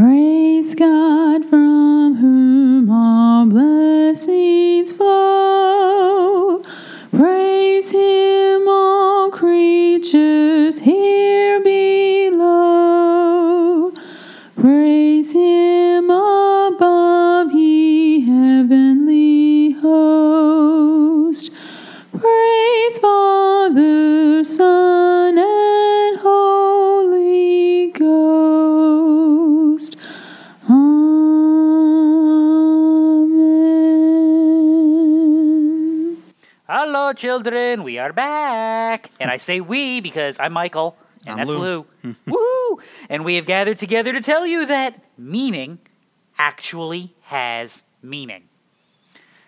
Praise God from Hello, children. We are back. And I say we because I'm Michael, and I'm that's Lou. Lou. Woo! And we have gathered together to tell you that meaning actually has meaning.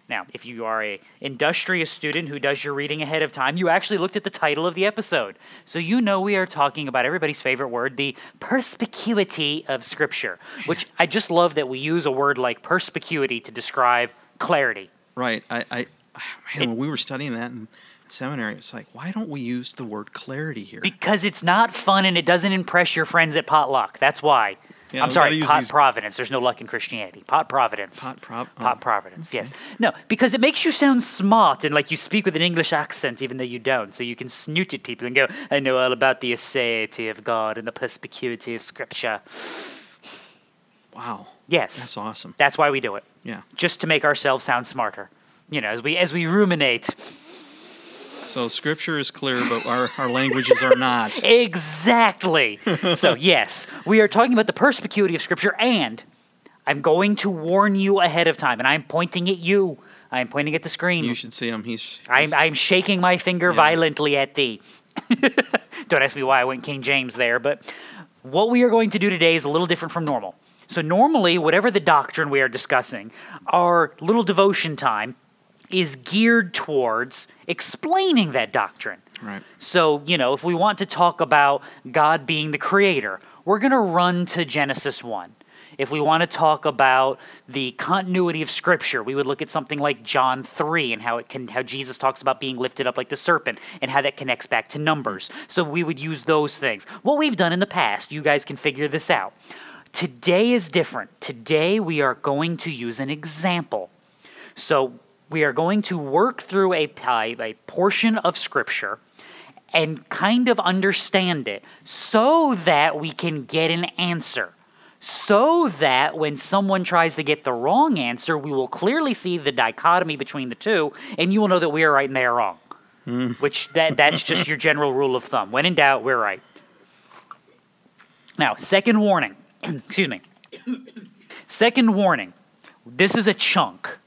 Now, if you are a industrious student who does your reading ahead of time, you actually looked at the title of the episode. So you know we are talking about everybody's favorite word, the perspicuity of Scripture, which I just love that we use a word like perspicuity to describe clarity. Right. I, I man, when we were studying that in seminary, it's like, why don't we use the word clarity here? Because it's not fun and it doesn't impress your friends at potluck. That's why. Yeah, I'm sorry, pot these- providence. There's no luck in Christianity. Pot providence. Pot prov- oh, Pot oh, providence. Yes. No, because it makes you sound smart and like you speak with an English accent, even though you don't. So you can snoot at people and go, "I know all about the aseity of God and the perspicuity of Scripture." wow. Yes. That's awesome. That's why we do it. Yeah. Just to make ourselves sound smarter. You know, as we as we ruminate. So scripture is clear, but our, our languages are not. Exactly. so, yes, we are talking about the perspicuity of Scripture, and I'm going to warn you ahead of time, and I'm pointing at you. I'm pointing at the screen. You should see him. He's, I'm, I'm shaking my finger violently at thee. Don't ask me why I went King James there, but what we are going to do today is a little different from normal. So, normally, whatever the doctrine we are discussing, our little devotion time is geared towards explaining that doctrine. right. So, you know, if we want to talk about God being the creator, we're going to run to Genesis 1. If we want to talk about the continuity of scripture, we would look at something like John 3 and how it can how Jesus talks about being lifted up like the serpent and how that connects back to numbers. So we would use those things. What we've done in the past, you guys can figure this out. Today is different. Today we are going to use an example. So we are going to work through a, a, portion of Scripture and kind of understand it so that we can get an answer. So that when someone tries to get the wrong answer, we will clearly see the dichotomy between the two, and you will know that we are right and they are wrong. Hmm. Which that, that's just your general rule of thumb. When in doubt, we're right. Now, second warning. Excuse me. Second warning. This is a chunk.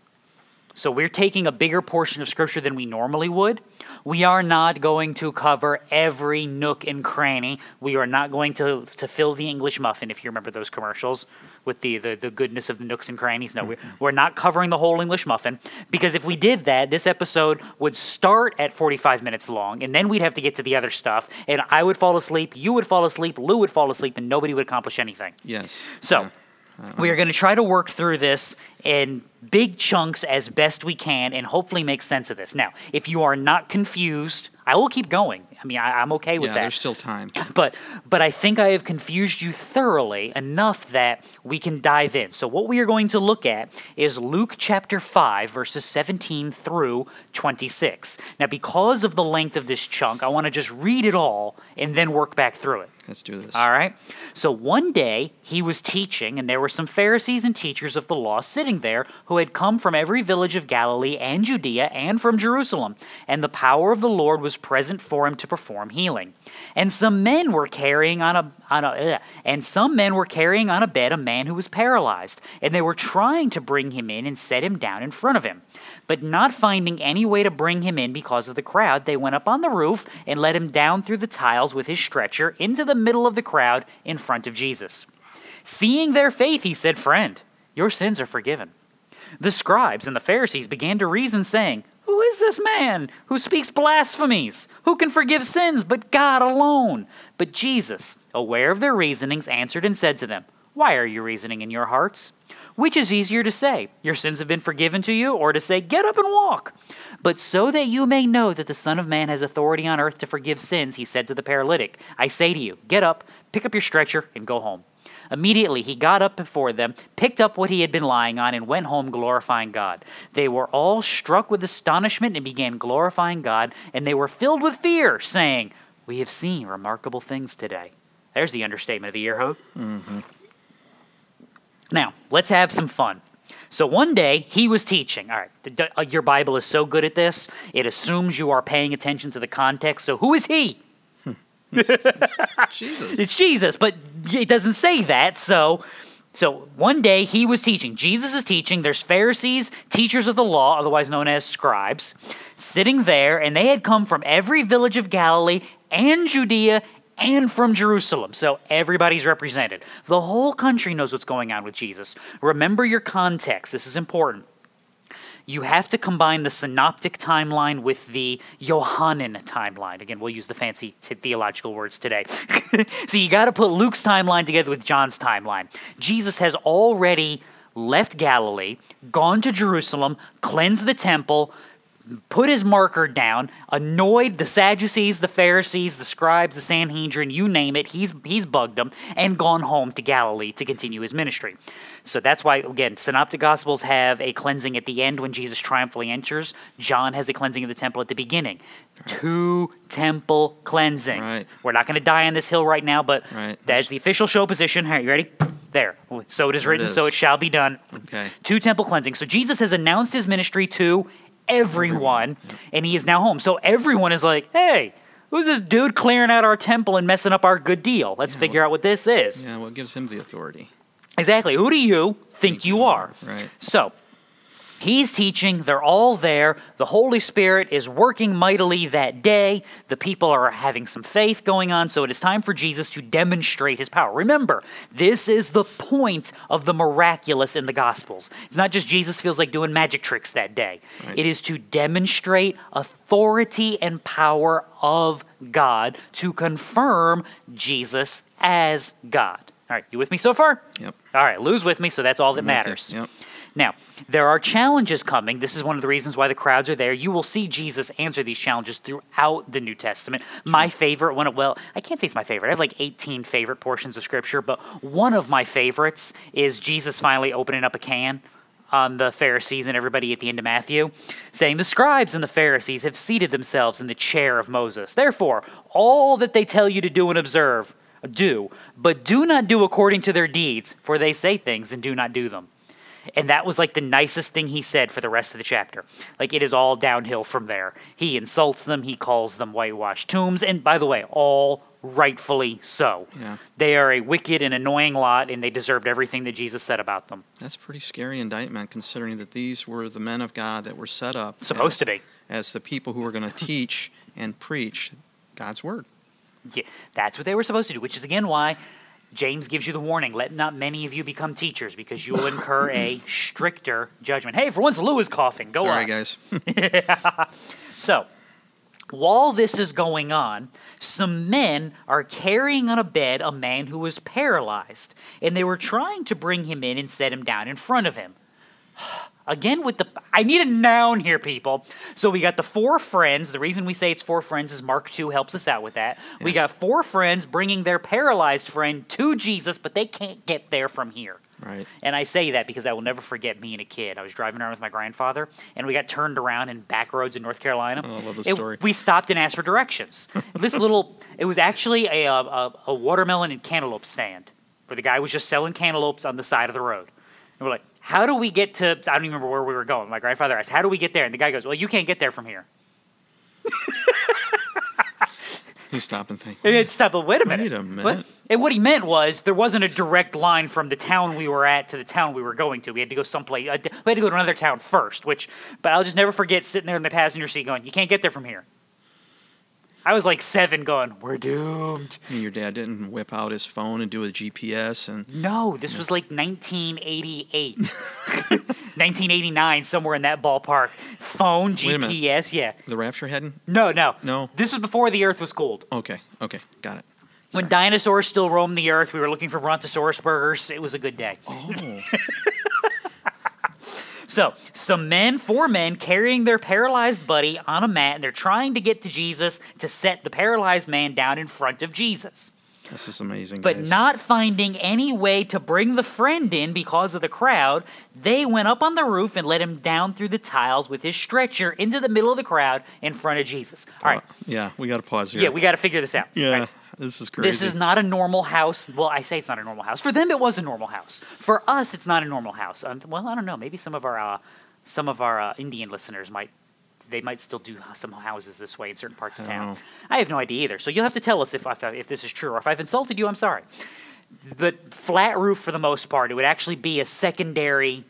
So we're taking a bigger portion of scripture than we normally would. We are not going to cover every nook and cranny. We are not going to, to fill the English muffin, if you remember those commercials with the, the, the goodness of the nooks and crannies. No, we're, we're not covering the whole English muffin because if we did that, this episode would start at 45 minutes long and then we'd have to get to the other stuff. And I would fall asleep, you would fall asleep, Lou would fall asleep, and nobody would accomplish anything. Yes. So, uh, we are uh. going to try to work through this in big chunks as best we can and hopefully make sense of this. Now, if you are not confused, I will keep going. I mean, I, I'm okay with yeah, that there's still time. but but I think I have confused you thoroughly enough that we can dive in. So what we are going to look at is Luke chapter 5 verses 17 through 26. Now because of the length of this chunk, I want to just read it all and then work back through it. Let's do this. All right. So one day he was teaching, and there were some Pharisees and teachers of the law sitting there who had come from every village of Galilee and Judea and from Jerusalem. And the power of the Lord was present for him to perform healing. And some men were carrying on a on a ugh, and some men were carrying on a bed a man who was paralyzed, and they were trying to bring him in and set him down in front of him. But not finding any way to bring him in because of the crowd, they went up on the roof and let him down through the tiles with his stretcher into the middle of the crowd in front of Jesus. Seeing their faith, he said, Friend, your sins are forgiven. The scribes and the Pharisees began to reason, saying, Who is this man who speaks blasphemies? Who can forgive sins but God alone? But Jesus, aware of their reasonings, answered and said to them, Why are you reasoning in your hearts? Which is easier to say, Your sins have been forgiven to you, or to say, Get up and walk? But so that you may know that the Son of Man has authority on earth to forgive sins, he said to the paralytic, I say to you, Get up, pick up your stretcher, and go home. Immediately he got up before them, picked up what he had been lying on, and went home glorifying God. They were all struck with astonishment and began glorifying God, and they were filled with fear, saying, We have seen remarkable things today. There's the understatement of the year, Hope. Mm-hmm. Now, let's have some fun. So one day he was teaching. All right, uh, your Bible is so good at this, it assumes you are paying attention to the context. So who is he? Jesus. It's Jesus, but it doesn't say that. So, so one day he was teaching. Jesus is teaching. There's Pharisees, teachers of the law, otherwise known as scribes, sitting there, and they had come from every village of Galilee and Judea and from Jerusalem. So everybody's represented. The whole country knows what's going on with Jesus. Remember your context. This is important you have to combine the synoptic timeline with the Johannine timeline. Again, we'll use the fancy t- theological words today. so you got to put Luke's timeline together with John's timeline. Jesus has already left Galilee, gone to Jerusalem, cleansed the temple, put his marker down, annoyed the Sadducees, the Pharisees, the scribes, the Sanhedrin, you name it. He's he's bugged them and gone home to Galilee to continue his ministry. So that's why again, synoptic gospels have a cleansing at the end when Jesus triumphantly enters. John has a cleansing of the temple at the beginning. Right. Two temple cleansings. Right. We're not going to die on this hill right now, but right. that's the official show position. Are you ready? There. So it is written, it is. so it shall be done. Okay. Two temple cleansings. So Jesus has announced his ministry to everyone, and he is now home. So everyone is like, hey, who's this dude clearing out our temple and messing up our good deal? Let's yeah, figure out what this is. Yeah, what gives him the authority? Exactly. Who do you think you are? Right. So He's teaching, they're all there. The Holy Spirit is working mightily that day. The people are having some faith going on, so it is time for Jesus to demonstrate his power. Remember, this is the point of the miraculous in the Gospels. It's not just Jesus feels like doing magic tricks that day, right. it is to demonstrate authority and power of God to confirm Jesus as God. All right, you with me so far? Yep. All right, Lou's with me, so that's all that matters. Yep. Now, there are challenges coming. This is one of the reasons why the crowds are there. You will see Jesus answer these challenges throughout the New Testament. My favorite one, well, I can't say it's my favorite. I have like 18 favorite portions of Scripture, but one of my favorites is Jesus finally opening up a can on the Pharisees and everybody at the end of Matthew, saying, The scribes and the Pharisees have seated themselves in the chair of Moses. Therefore, all that they tell you to do and observe, do, but do not do according to their deeds, for they say things and do not do them. And that was like the nicest thing he said for the rest of the chapter. Like it is all downhill from there. He insults them, he calls them whitewashed tombs, and by the way, all rightfully so. Yeah. They are a wicked and annoying lot, and they deserved everything that Jesus said about them. That's a pretty scary indictment, considering that these were the men of God that were set up supposed as, to be as the people who were going to teach and preach God's word. Yeah, that's what they were supposed to do, which is again why James gives you the warning let not many of you become teachers because you will incur a stricter judgment. Hey, for once, Lou is coughing. Go on. Sorry, us. guys. so, while this is going on, some men are carrying on a bed a man who was paralyzed, and they were trying to bring him in and set him down in front of him. Again, with the. I need a noun here, people. So we got the four friends. The reason we say it's four friends is Mark 2 helps us out with that. Yeah. We got four friends bringing their paralyzed friend to Jesus, but they can't get there from here. Right. And I say that because I will never forget being a kid. I was driving around with my grandfather, and we got turned around in back roads in North Carolina. Oh, I love the story. We stopped and asked for directions. this little, it was actually a, a, a watermelon and cantaloupe stand where the guy was just selling cantaloupes on the side of the road. And we're like, how do we get to? I don't even remember where we were going. My grandfather asked, "How do we get there?" And the guy goes, "Well, you can't get there from here." you stop and think. And stop. But wait a minute. Wait a minute. And what he meant was there wasn't a direct line from the town we were at to the town we were going to. We had to go someplace. Uh, we had to go to another town first. Which, but I'll just never forget sitting there in the passenger seat going, "You can't get there from here." I was like seven, going, "We're doomed." And your dad didn't whip out his phone and do a GPS and. No, this was like 1988, 1989, somewhere in that ballpark. Phone, GPS, yeah. The Rapture hadn't. No, no, no. This was before the Earth was cooled. Okay, okay, got it. When dinosaurs still roamed the Earth, we were looking for Brontosaurus burgers. It was a good day. Oh. So, some men, four men, carrying their paralyzed buddy on a mat, and they're trying to get to Jesus to set the paralyzed man down in front of Jesus. This is amazing. But guys. not finding any way to bring the friend in because of the crowd, they went up on the roof and let him down through the tiles with his stretcher into the middle of the crowd in front of Jesus. All right. Uh, yeah, we got to pause here. Yeah, we got to figure this out. Yeah, right. This is crazy. This is not a normal house. Well, I say it's not a normal house. For them, it was a normal house. For us, it's not a normal house. Um, well, I don't know. Maybe some of our uh, some of our uh, Indian listeners might they might still do some houses this way in certain parts of I town. I have no idea either. So you'll have to tell us if if, if this is true or if I've insulted you. I'm sorry. But flat roof for the most part, it would actually be a secondary.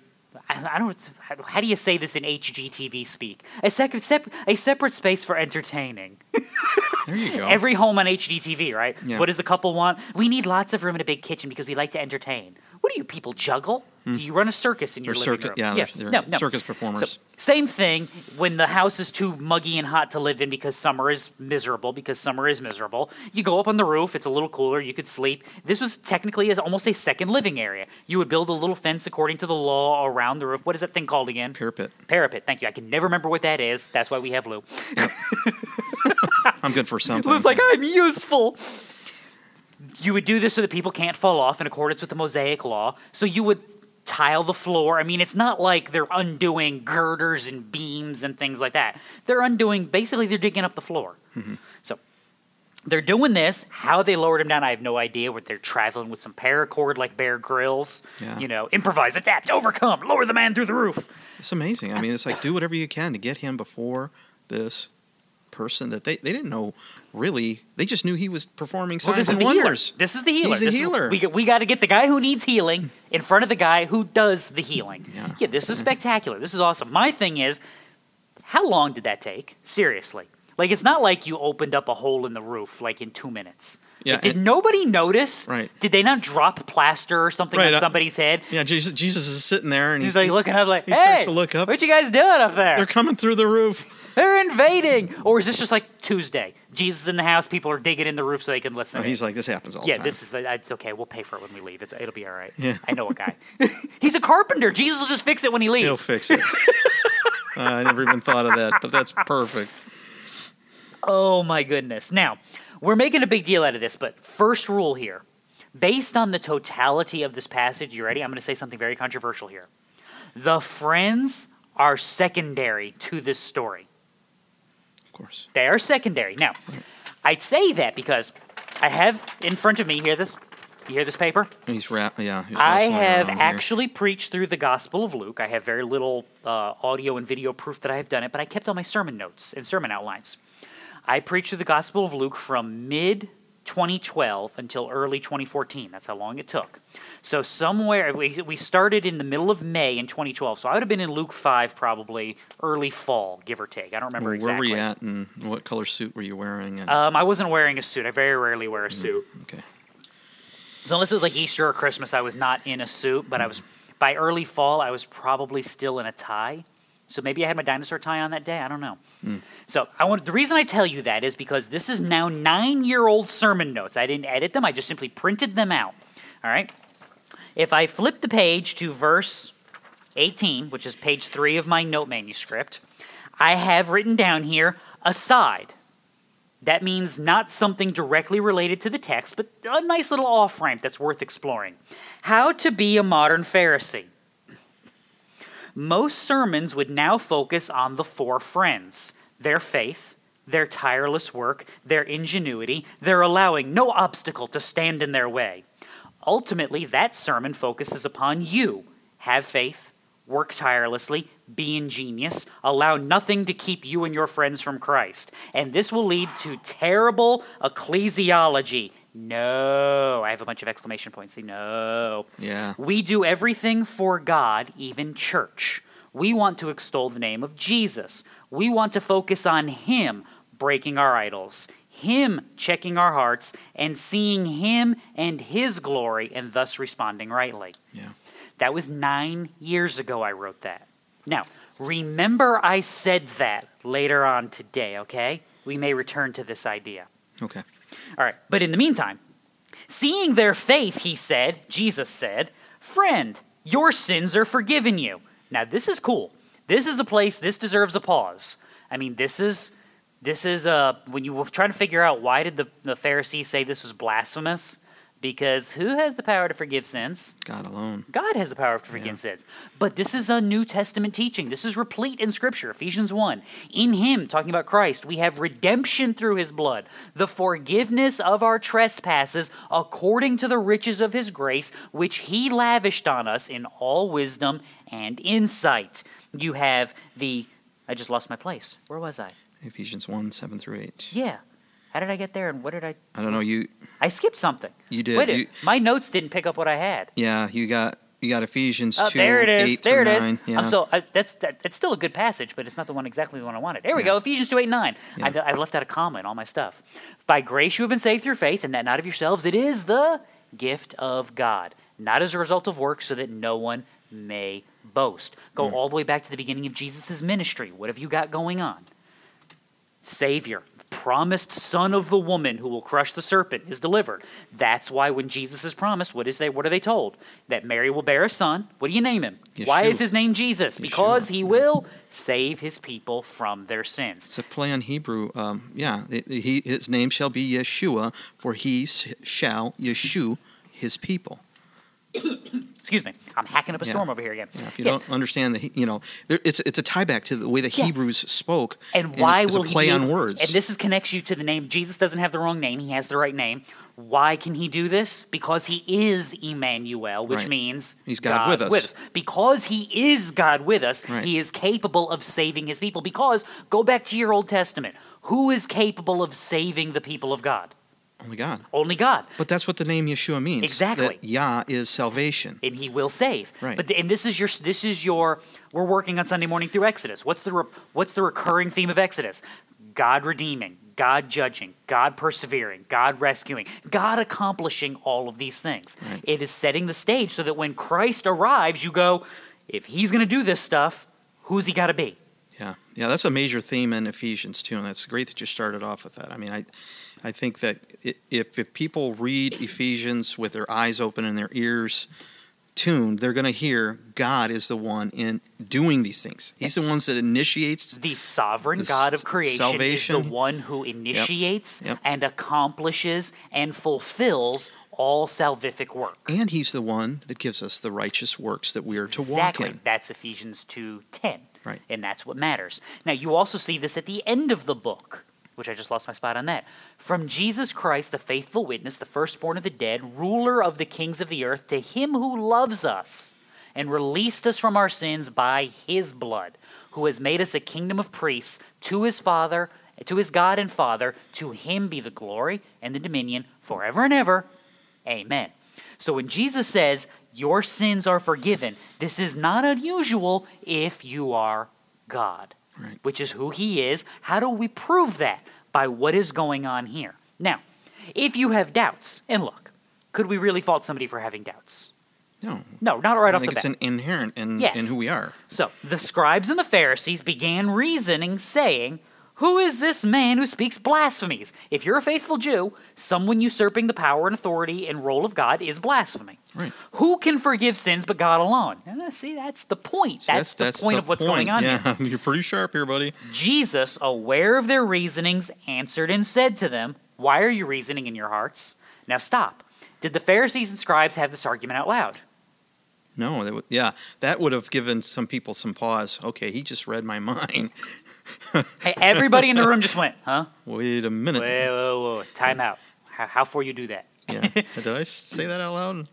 I I don't. How how do you say this in HGTV speak? A second, sep- a separate space for entertaining. there you go. Every home on HGTV, right? Yeah. What does the couple want? We need lots of room in a big kitchen because we like to entertain. What do you people juggle? Do you run a circus in your They're living circuit- room? yeah, they're- they're circus performers. So, same thing when the house is too muggy and hot to live in because summer is miserable. Because summer is miserable, you go up on the roof. It's a little cooler. You could sleep. This was technically as almost a second living area. You would build a little fence according to the law around the roof. What is that thing called again? Parapet. Parapet. Thank you. I can never remember what that is. That's why we have Lou. I'm good for something. Lou's like, I'm useful. You would do this so that people can't fall off in accordance with the Mosaic law. So you would tile the floor. I mean, it's not like they're undoing girders and beams and things like that. They're undoing, basically, they're digging up the floor. Mm-hmm. So they're doing this. How they lowered him down, I have no idea. Where they're traveling with some paracord like Bear Grylls. Yeah. You know, improvise, adapt, overcome, lower the man through the roof. It's amazing. I mean, it's like do whatever you can to get him before this person that they, they didn't know really. They just knew he was performing Well, signs this is and the wonders. healer. This is the healer. He's the This is- healer. we, we got to get the guy who needs healing in front of the guy who does the healing. Yeah. this is spectacular. This is awesome. My thing is, how long did that take? Seriously. Like, it's not like you opened up a hole in the roof, like, in two minutes. Yeah, Did and- nobody notice? Right. Did they not drop plaster or something Right, on uh, somebody's head? Yeah, Jesus, Jesus is sitting there and He's he's, like looking up, like, he "Hey, to look up. what you guys doing up there? they're coming through the roof. They're invading." Or is this just like Tuesday? Jesus in the house, people are digging in the roof so they can listen. In. he's like, this happens all Yeah, the time. Yeah, this is the, it's okay. We'll pay for it when we leave. It's, it'll be all right. Yeah. I know a guy. He's a carpenter. Jesus will just fix it when he leaves. He'll fix it. Uh, I never even thought of that, but that's perfect. Oh my goodness. Now, we're making a big deal out of this, but first rule here. Based on the totality of this passage, you ready? I'm going to say something very controversial here. The friends are secondary to this story. Course. They are secondary. Now, I'd say that because I have in front of me here this you hear this paper? He's rap. Yeah. He's I have actually preached through the Gospel of Luke. I have very little uh, audio and video proof that I have done it, but I kept all my sermon notes and sermon outlines. I preached through the Gospel of Luke from mid 2012 until early 2014. That's how long it took. So somewhere we, we started in the middle of May in 2012. So I would have been in Luke 5 probably early fall, give or take. I don't remember Where exactly. Where were you at, and what color suit were you wearing? And Um, I wasn't wearing a suit. I very rarely wear a suit. okay. So unless it was like Easter or Christmas, I was not in a suit. But I was by early fall, I was probably still in a tie. So maybe I had my dinosaur tie on that day. I don't know. Hmm. So I want the reason I tell you that is because this is now nine-year-old sermon notes. I didn't edit them. I just simply printed them out. All right. If I flip the page to verse 18, which is page three of my note manuscript, I have written down here aside. That means not something directly related to the text, but a nice little off ramp that's worth exploring. How to be a modern Pharisee. Most sermons would now focus on the four friends their faith, their tireless work, their ingenuity, their allowing no obstacle to stand in their way. Ultimately, that sermon focuses upon you. Have faith, work tirelessly, be ingenious, allow nothing to keep you and your friends from Christ. And this will lead to terrible ecclesiology. No. I have a bunch of exclamation points. See, no. Yeah. We do everything for God, even church. We want to extol the name of Jesus. We want to focus on Him breaking our idols, Him checking our hearts, and seeing Him and His glory, and thus responding rightly. Yeah. That was nine years ago I wrote that. Now, remember I said that later on today, okay? We may return to this idea. Okay. All right, but in the meantime, seeing their faith, he said, Jesus said, Friend, your sins are forgiven you. Now, this is cool. This is a place, this deserves a pause. I mean, this is This is uh, when you were trying to figure out why did the, the Pharisees say this was blasphemous? Because who has the power to forgive sins? God alone. God has the power to forgive Yeah. sins. But this is a New Testament teaching. This is replete in Scripture. Ephesians 1. In Him, talking about Christ, we have redemption through His blood, the forgiveness of our trespasses according to the riches of His grace, which He lavished on us in all wisdom and insight. You have the. I just lost my place. Where was I? Ephesians 1, 7 through 8. Yeah. How did I get there and what did I. I don't know. You I skipped something. you did. Wait, you, my notes didn't pick up what I had. yeah, you got you got Ephesians Oh, 2, there it is. 8 There it is. Yeah. I'm so I, that's that, that's still a good passage, but it's not the one exactly the one I wanted. There we Yeah. go. Ephesians two eight nine. I, Yeah. I left out a comma in all my stuff. By grace you have been saved through faith, and that not of yourselves. It is the gift of God, not as a result of works, so that no one may boast. Go Mm. all the way back to the beginning of Jesus' ministry. What have you got going on? Savior, promised son of the woman who will crush the serpent is delivered. That's why when Jesus is promised, what is they what are they told? That Mary will bear a son. What do you name him? Why is his name Jesus? Because Yeshua, he will save his people from their sins. It's a play on Hebrew. Um, yeah, it, he, his name shall be Yeshua, for he shall Yeshu his people. Excuse me. I'm hacking up a Yeah. storm over here again. Yeah, if you Yeah. don't understand the, you know, there, it's it's a tie back to the way the Yes. Hebrews spoke, And why it's will a play he on words. And this is connects you to the name. Jesus doesn't have the wrong name; he has the right name. Why can he do this? Because he is Emmanuel, which Right. means He's God with us. Because he is God with us, Right. he is capable of saving his people. Because go back to your Old Testament. Who is capable of saving the people of God? Only God. Only God. But that's what the name Yeshua means. Exactly. That Yah is salvation. and he will save. Right. But the, and this is your this is your we're working on Sunday morning through Exodus. What's the re, what's the recurring theme of Exodus? God redeeming, God judging, God persevering, God rescuing, God accomplishing all of these things. Right. It is setting the stage so that when Christ arrives, you go, if he's going to do this stuff, who's he got to be? Yeah, yeah, that's a major theme in Ephesians too, and that's great that you started off with that. I mean, I, I think that if if people read Ephesians with their eyes open and their ears tuned, they're going to hear God is the one in doing these things. He's the one that initiates. The sovereign The God of creation is salvation. the one who initiates Yep. and accomplishes and fulfills all salvific work. And he's the one that gives us the righteous works that we are to exactly. walk in. That's Ephesians 2:10. Right. And that's what matters. Now you also see this at the end of the book, which I just lost my spot on that. From Jesus Christ, the faithful witness, the firstborn of the dead, ruler of the kings of the earth, to him who loves us and released us from our sins by his blood, who has made us a kingdom of priests to his Father, to his God and Father, to him be the glory and the dominion forever and ever. Amen. So when Jesus says, Your sins are forgiven, this is not unusual if you are God, Right. which is who He is. How do we prove that? By what is going on here. Now, if you have doubts, and look, could we really fault somebody for having doubts? No, No, not right I off the bat. it's an inherent in, Yes. in who we are. So the scribes and the Pharisees began reasoning, saying, Who is this man who speaks blasphemies? If you're a faithful Jew, someone usurping the power and authority and role of God is blasphemy. Right. Who can forgive sins but God alone? And, see, that's the point. So That's, the point of what's going on here. You're pretty sharp here, buddy. Jesus, aware of their reasonings, answered and said to them, Why are you reasoning in your hearts? Now stop. Did the Pharisees and scribes have this argument out loud? No, that would, yeah, that would have given some people some pause. Okay, he just read my mind. Hey, everybody in the room just went, Huh? Wait a minute. Wait, wait, wait, time out. How, how far you do that? Yeah, did I say that out loud?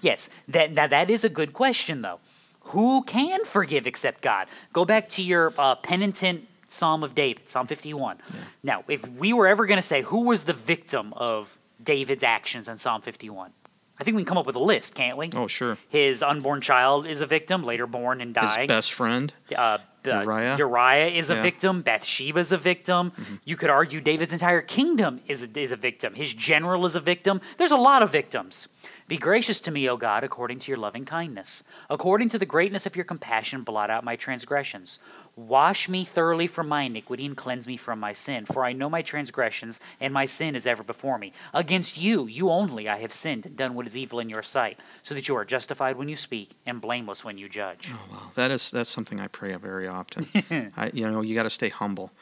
Yes, that now that is a good question though. Who can forgive except God? Go back to your uh, penitent Psalm of David, Psalm 51. Now, if we were ever going to say who was the victim of David's actions in Psalm 51, I think we can come up with a list, can't we? Oh, sure. His unborn child is a victim, later born and died. His best friend. uh, uh, Uriah? Uriah is a Yeah. victim. Bathsheba's a victim. You could argue David's entire kingdom is a, is a victim. His general is a victim. There's a lot of victims. Be gracious to me, O God, according to your loving kindness. According to the greatness of your compassion, blot out my transgressions. Wash me thoroughly from my iniquity and cleanse me from my sin. For I know my transgressions, and my sin is ever before me. Against you, you only, I have sinned and done what is evil in your sight, so that you are justified when you speak and blameless when you judge. Oh, wow, that is that's something I pray very often. I, you know, you got to stay humble.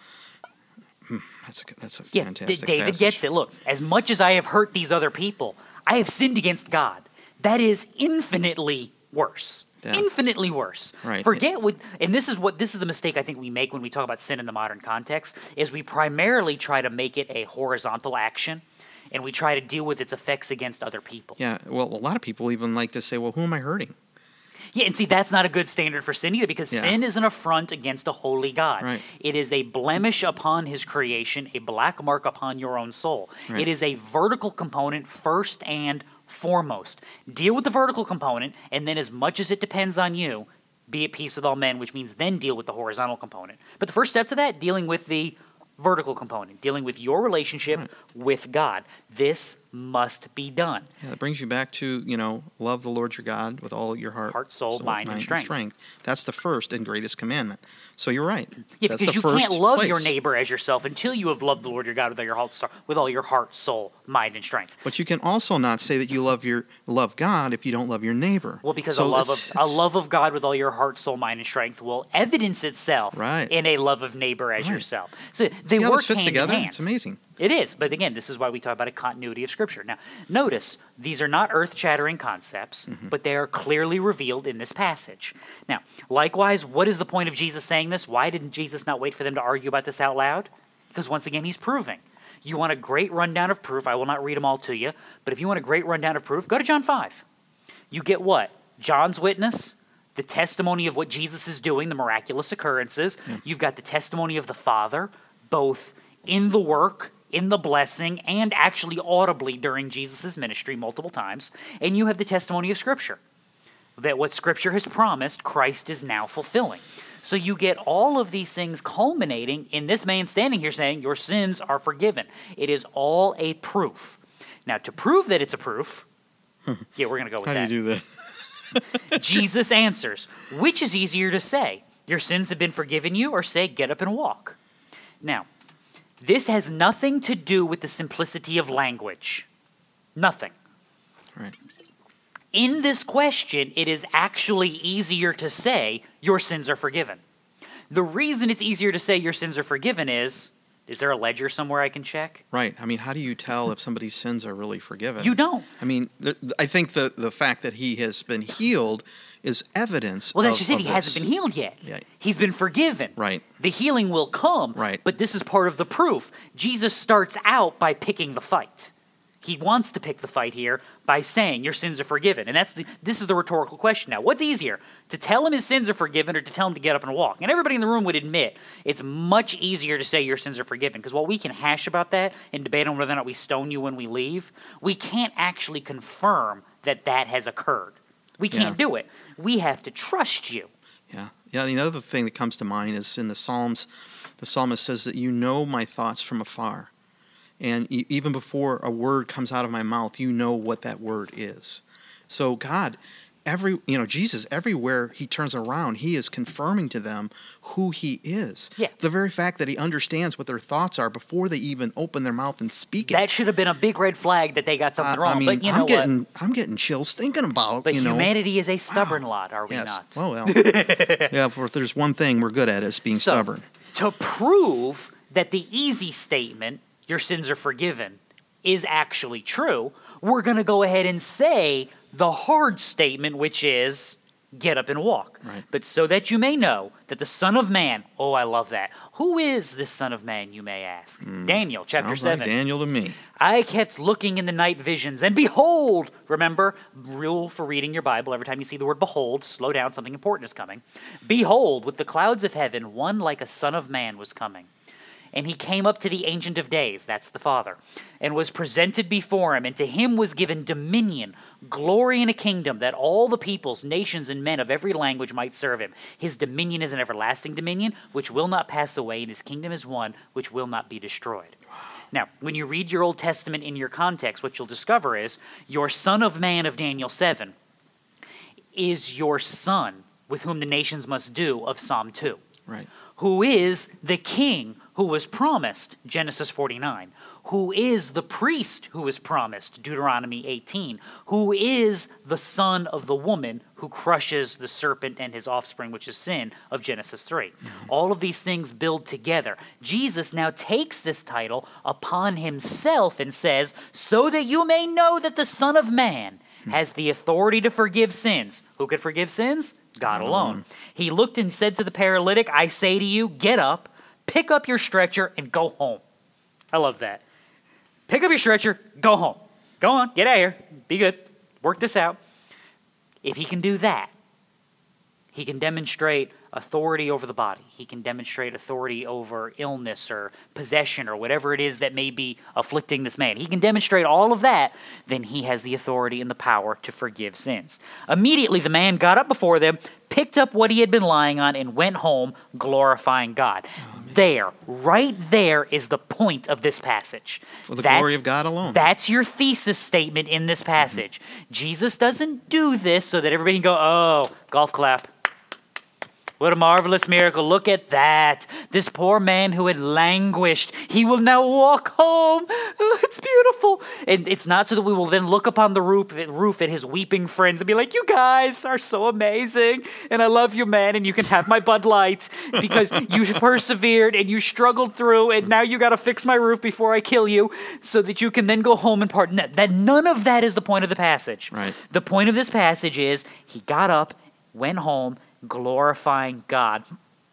Hmm, that's a that's a Yeah, fantastic. David passage. gets it. Look, as much as I have hurt these other people, I have sinned against God. That is infinitely worse. Yeah. Infinitely worse. Right. Forget what, and this is what this is the mistake I think we make when we talk about sin in the modern context is we primarily try to make it a horizontal action, and we try to deal with its effects against other people. Yeah. Well, a lot of people even like to say, "Well, who am I hurting?" Yeah, and see, that's not a good standard for sin either because Yeah. sin is an affront against a holy God. Right. It is a blemish upon his creation, a black mark upon your own soul. Right. It is a vertical component first and foremost. Deal with the vertical component, and then, as much as it depends on you, be at peace with all men, which means then deal with the horizontal component. But the first step to that, dealing with the vertical component, dealing with your relationship with God. This must be done. Yeah, that brings you back to you know, love the Lord your God with all your heart, Heart, soul, mind, and strength. That's the first and greatest commandment. So you're right. Yeah, That's because you first can't love your neighbor as yourself until you have loved the Lord your God with all your heart, with all your heart, soul, mind, and strength. But you can also not say that you love your love God if you don't love your neighbor. Well, because So a love of it's- a love of God with all your heart, soul, mind, and strength will evidence itself Right. in a love of neighbor as Right. yourself. So they see how work this fits hand together. hand. It's amazing. It is, but again, this is why we talk about a continuity of Scripture. Now, notice these are not earth-shattering concepts, Mm-hmm. but they are clearly revealed in this passage. Now, likewise, what is the point of Jesus saying this? Why didn't Jesus not wait for them to argue about this out loud? Because once again, he's proving. You want a great rundown of proof? I will not read them all to you, but if you want a great rundown of proof, go to John five. You get what? John's witness, the testimony of what Jesus is doing, the miraculous occurrences. You've got the testimony of the Father, both in the work, in the blessing, and actually audibly during Jesus' ministry multiple times. And you have the testimony of Scripture that what Scripture has promised, Christ is now fulfilling. So you get all of these things culminating in this man standing here saying, Your sins are forgiven. It is all a proof. Now, to prove that it's a proof, yeah, we're going to go with How that. do you do that? Jesus answers, Which is easier to say? Your sins have been forgiven you, or say, Get up and walk? Now, this has nothing to do with the simplicity of language. Nothing. Right. In this question, it is actually easier to say, Your sins are forgiven. The reason it's easier to say your sins are forgiven is is there a ledger somewhere I can check? Right. I mean, how do you tell if somebody's sins are really forgiven? You don't. I mean, the, I think the the fact that he has been healed is evidence. Well, that's of, just it. He this. hasn't been healed yet. Yeah. He's been forgiven. Right. The healing will come. Right. But this is part of the proof. Jesus starts out by picking the fight. He wants to pick the fight here by saying your sins are forgiven. And that's the, this is the rhetorical question now. What's easier, to tell him his sins are forgiven or to tell him to get up and walk? And everybody in the room would admit it's much easier to say your sins are forgiven because while we can hash about that and debate on whether or not we stone you when we leave, we can't actually confirm that that has occurred. We can't Yeah. do it. We have to trust you. Yeah. Yeah. The other thing that comes to mind is in the Psalms, the psalmist says that you know my thoughts from afar. And even before a word comes out of my mouth, you know what that word is. So God, every you know, Jesus, everywhere he turns around, he is confirming to them who he is. Yeah. The very fact that he understands what their thoughts are before they even open their mouth and speak it. That should have been a big red flag that they got something wrong. I mean, but you know I'm what? getting I'm getting chills thinking about But you know humanity is a stubborn lot, are we yes. not? Oh well. yeah, if there's one thing we're good at is being So, stubborn. To prove that the easy statement, your sins are forgiven, is actually true, we're going to go ahead and say the hard statement, which is get up and walk. Right. But so that you may know that the Son of Man, oh, I love that. Who is this Son of Man, you may ask? Daniel, chapter Hmm. Sounds 7. like Daniel to me. I kept looking in the night visions, and behold, remember, rule for reading your Bible every time you see the word behold, slow down, something important is coming. Behold, with the clouds of heaven, one like a son of man was coming. And he came up to the Ancient of Days, that's the Father, and was presented before him, and to him was given dominion, glory, and a kingdom, that all the peoples, nations, and men of every language might serve him. His dominion is an everlasting dominion, which will not pass away, and his kingdom is one which will not be destroyed. Now, when you read your Old Testament in your context, what you'll discover is your Son of Man of Daniel 7 is your son with whom the nations must do of Psalm 2. Right. who is the king who was promised, Genesis 49, who is the priest who was promised, Deuteronomy 18, who is the son of the woman who crushes the serpent and his offspring, which is sin, of Genesis 3. Mm-hmm. All of these things build together. Jesus now takes this title upon himself and says, So that you may know that the Son of Man hmm. has the authority to forgive sins. Who could forgive sins? God mm-hmm. alone. He looked and said to the paralytic, I say to you, get up, pick up your stretcher, and go home. I love that. Pick up your stretcher, go home. Go on, get out of here. Be good. Work this out. If he can do that, he can demonstrate authority over the body. He can demonstrate authority over illness or possession or whatever it is that may be afflicting this man. He can demonstrate all of that, then he has the authority and the power to forgive sins. Immediately, the man got up before them, picked up what he had been lying on, and went home, glorifying God. There, right there is the point of this passage. For the glory of God alone. That's your thesis statement in this passage. Mm-hmm. Jesus doesn't do this so that everybody can go, oh, golf clap. What a marvelous miracle. Look at that. This poor man who had languished, he will now walk home. Oh, it's beautiful. And it's not so that we will then look upon the roof, roof at his weeping friends and be like, You guys are so amazing. And I love you, man. And you can have my Bud Light because you persevered and you struggled through. And now you got to fix my roof before I kill you so that you can then go home and pardon that. that. None of that is the point of the passage. Right. The point of this passage is he got up, went home, glorifying God.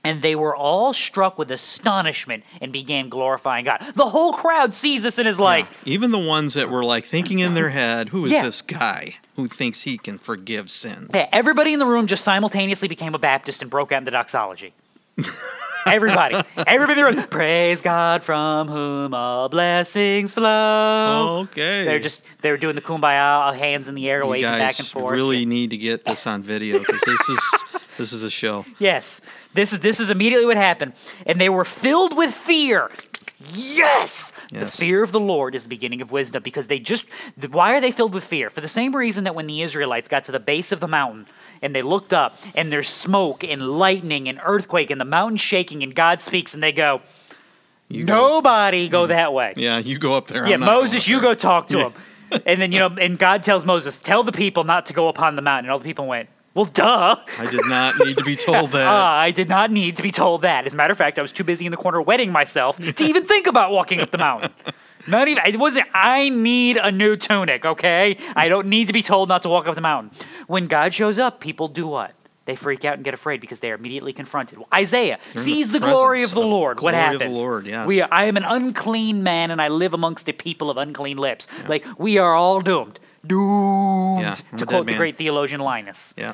And they were all struck with astonishment and began glorifying God. The whole crowd sees this and is like, Yeah. even the ones that were like thinking in their head, who is Yeah. this guy who thinks he can forgive sins? Yeah, everybody in the room just simultaneously became a Baptist and broke out into doxology. everybody. Everybody in the room. Praise God from whom all blessings flow. Okay. They're just they're doing the kumbaya, hands in the air, you waving guys back and forth. You really need to get this on video because this is this is a show. Yes. This is this is immediately what happened. And they were filled with fear. Yes! The fear of the Lord is the beginning of wisdom because they just. Why are they filled with fear? For the same reason that when the Israelites got to the base of the mountain and they looked up and there's smoke and lightning and earthquake and the mountain shaking and God speaks and they go You Nobody go that way. Yeah, you go up there. Yeah, I'm not Moses, you go talk to him. and then, you know, and God tells Moses, tell the people not to go upon the mountain. And all the people went, well, duh. I did not need to be told that. Ah, I did not need to be told that. As a matter of fact, I was too busy in the corner wetting myself to even think about walking up the mountain. Not even, it wasn't, I need a new tunic, okay? I don't need to be told not to walk up the mountain. When God shows up, people do what? They freak out and get afraid because they are immediately confronted. Isaiah They're in the sees the, glory of the of Lord. What glory of the happens? Lord, yes. We are, I am an unclean man and I live amongst a people of unclean lips. Like, we are all doomed. Doomed, Yeah, to quote the great theologian Linus. Yeah.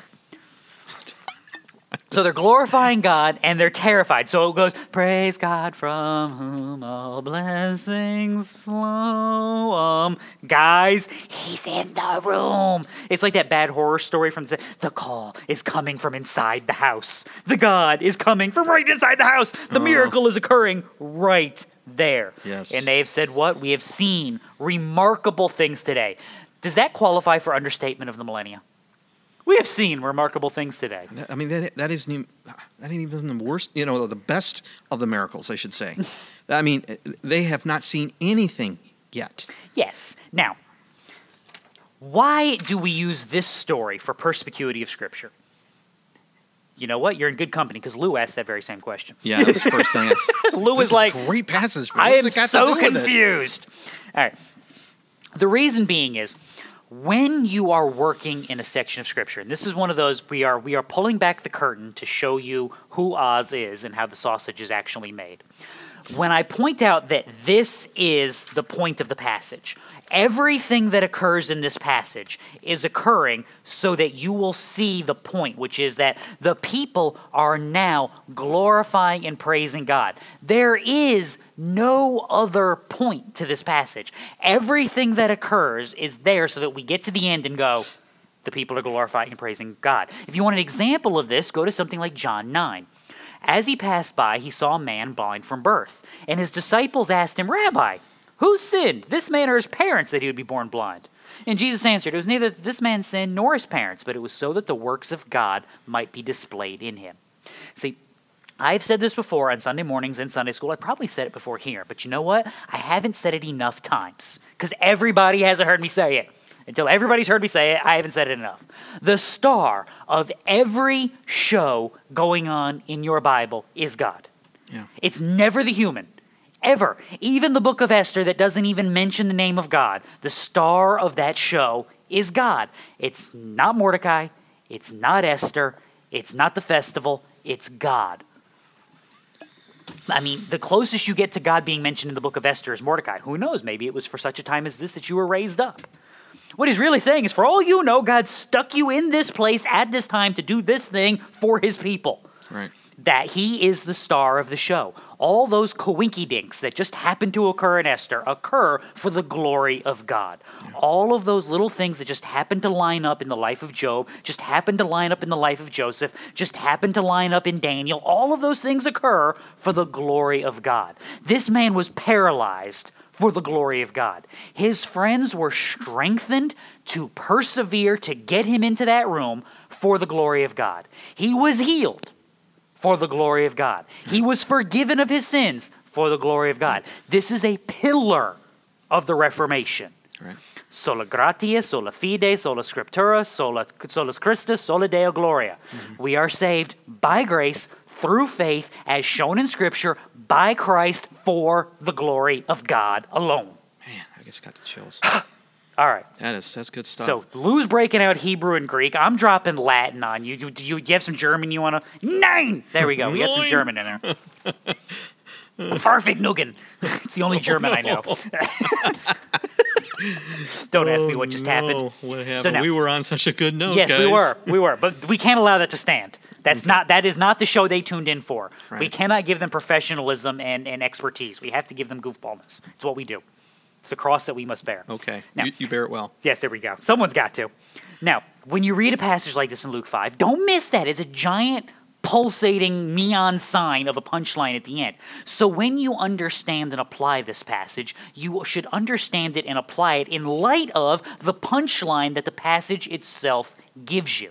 So they're glorifying God and they're terrified. So it goes, Praise God from whom all blessings flow. Um, guys, he's in the room. It's like that bad horror story from the, the call is coming from inside the house. The God is coming from right inside the house. The miracle is occurring right there. Yes. And they have said, What? We have seen remarkable things today. Does that qualify for understatement of the millennia? We have seen remarkable things today. I mean that that isn't even, that ain't even the worst. You know, the best of the miracles, I should say. I mean, they have not seen anything yet. Yes. Now, why do we use this story for perspicuity of Scripture? You know what? You're in good company because Lou asked that very same question. Yeah, that's the first thing. Lou was is like, great passage. I am so do with it? confused. All right. The reason being is when you are working in a section of scripture, and this is one of those we are we are pulling back the curtain to show you who Oz is and how the sausage is actually made. When I point out that this is the point of the passage, everything that occurs in this passage is occurring so that you will see the point, which is that the people are now glorifying and praising God. There is no other point to this passage. Everything that occurs is there so that we get to the end and go, the people are glorifying and praising God. If you want an example of this, go to something like John 9. As he passed by, he saw a man blind from birth. And his disciples asked him, Rabbi, who sinned, this man or his parents, that he would be born blind? And Jesus answered, It was neither this man's sin nor his parents, but it was so that the works of God might be displayed in him. See, I've said this before on Sunday mornings in Sunday school. I probably said it before here, but you know what? I haven't said it enough times because everybody hasn't heard me say it. Until everybody's heard me say it, I haven't said it enough. The star of every show going on in your Bible is God. Yeah. It's never the human. Ever. Even the book of Esther that doesn't even mention the name of God, the star of that show is God. It's not Mordecai. It's not Esther. It's not the festival. It's God. I mean, the closest you get to God being mentioned in the book of Esther is Mordecai. Who knows? Maybe it was for such a time as this that you were raised up. What he's really saying is, for all you know, God stuck you in this place at this time to do this thing for his people. Right. That he is the star of the show. All those coinky dinks that just happen to occur in Esther occur for the glory of God. All of those little things that just happen to line up in the life of Job, just happen to line up in the life of Joseph, just happen to line up in Daniel, all of those things occur for the glory of God. This man was paralyzed for the glory of God. His friends were strengthened to persevere to get him into that room for the glory of God. He was healed for the glory of God. He was forgiven of his sins for the glory of God. This is a pillar of the Reformation. Right. Sola gratia, sola fide, sola scriptura, sola, solus Christus, sola Deo gloria. Mm-hmm. We are saved by grace through faith, as shown in Scripture, by Christ for the glory of God alone. Man, I just got the chills. All right. That is that's good stuff. So Lou's breaking out Hebrew and Greek. I'm dropping Latin on you. Do do you, do you have some German you want to? Nein. There we go. We got some German in there. Perfect Nugen. It's the only oh, German I know. Don't ask me what oh, just happened. Oh, No, What happened? So now- we were on such a good note, Yes, guys. we were. We were. But we can't allow that to stand. That's mm-hmm. not that is not the show they tuned in for. We cannot give them professionalism and, and expertise. We have to give them goofballness. It's what we do. It's the cross that we must bear. Okay. Now- You, you bear it well. Yes, there we go. Someone's got to. Now, when you read a passage like this in Luke 5, don't miss that. It's a giant pulsating neon sign of a punchline at the end. So when you understand and apply this passage, you should understand it and apply it in light of the punchline that the passage itself gives you.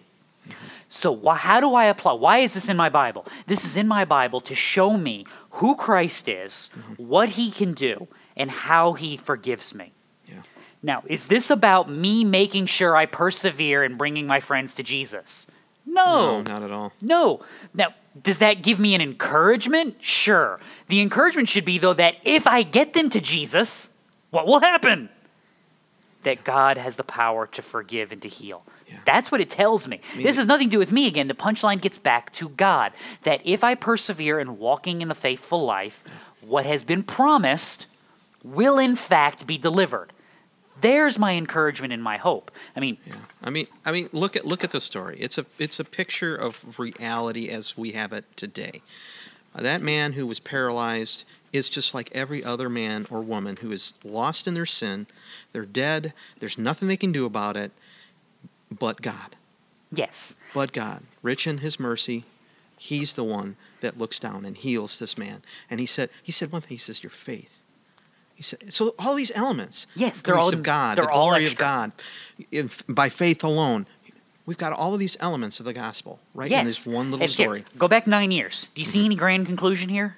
So, wh- how do I apply? Why is this in my Bible? This is in my Bible to show me who Christ is, mm-hmm. what he can do, and how he forgives me. Yeah. Now, is this about me making sure I persevere in bringing my friends to Jesus? No, No. not at all. No. Now, does that give me an encouragement? Sure. The encouragement should be, though, that if I get them to Jesus, what will happen? That God has the power to forgive and to heal. Yeah. That's what it tells me. mean, this has nothing to do with me again. The punchline gets back to God. That if I persevere in walking in the faithful life, what has been promised will in fact be delivered. There's my encouragement and my hope. I mean, Yeah. I mean, I mean, look at look at the story. It's a it's a picture of reality as we have it today. That man who was paralyzed is just like every other man or woman who is lost in their sin. They're dead. There's nothing they can do about it, but God. yes. But God, rich in His mercy, He's the one that looks down and heals this man. And He said, He said one thing. He says, "Your faith." He said, so all these elements. Yes, they're grace all- of God, the glory of. God, in, by faith alone. We've got all of these elements of the gospel right yes. in this one little story. Mm-hmm. go back nine years. Do you see any grand conclusion here?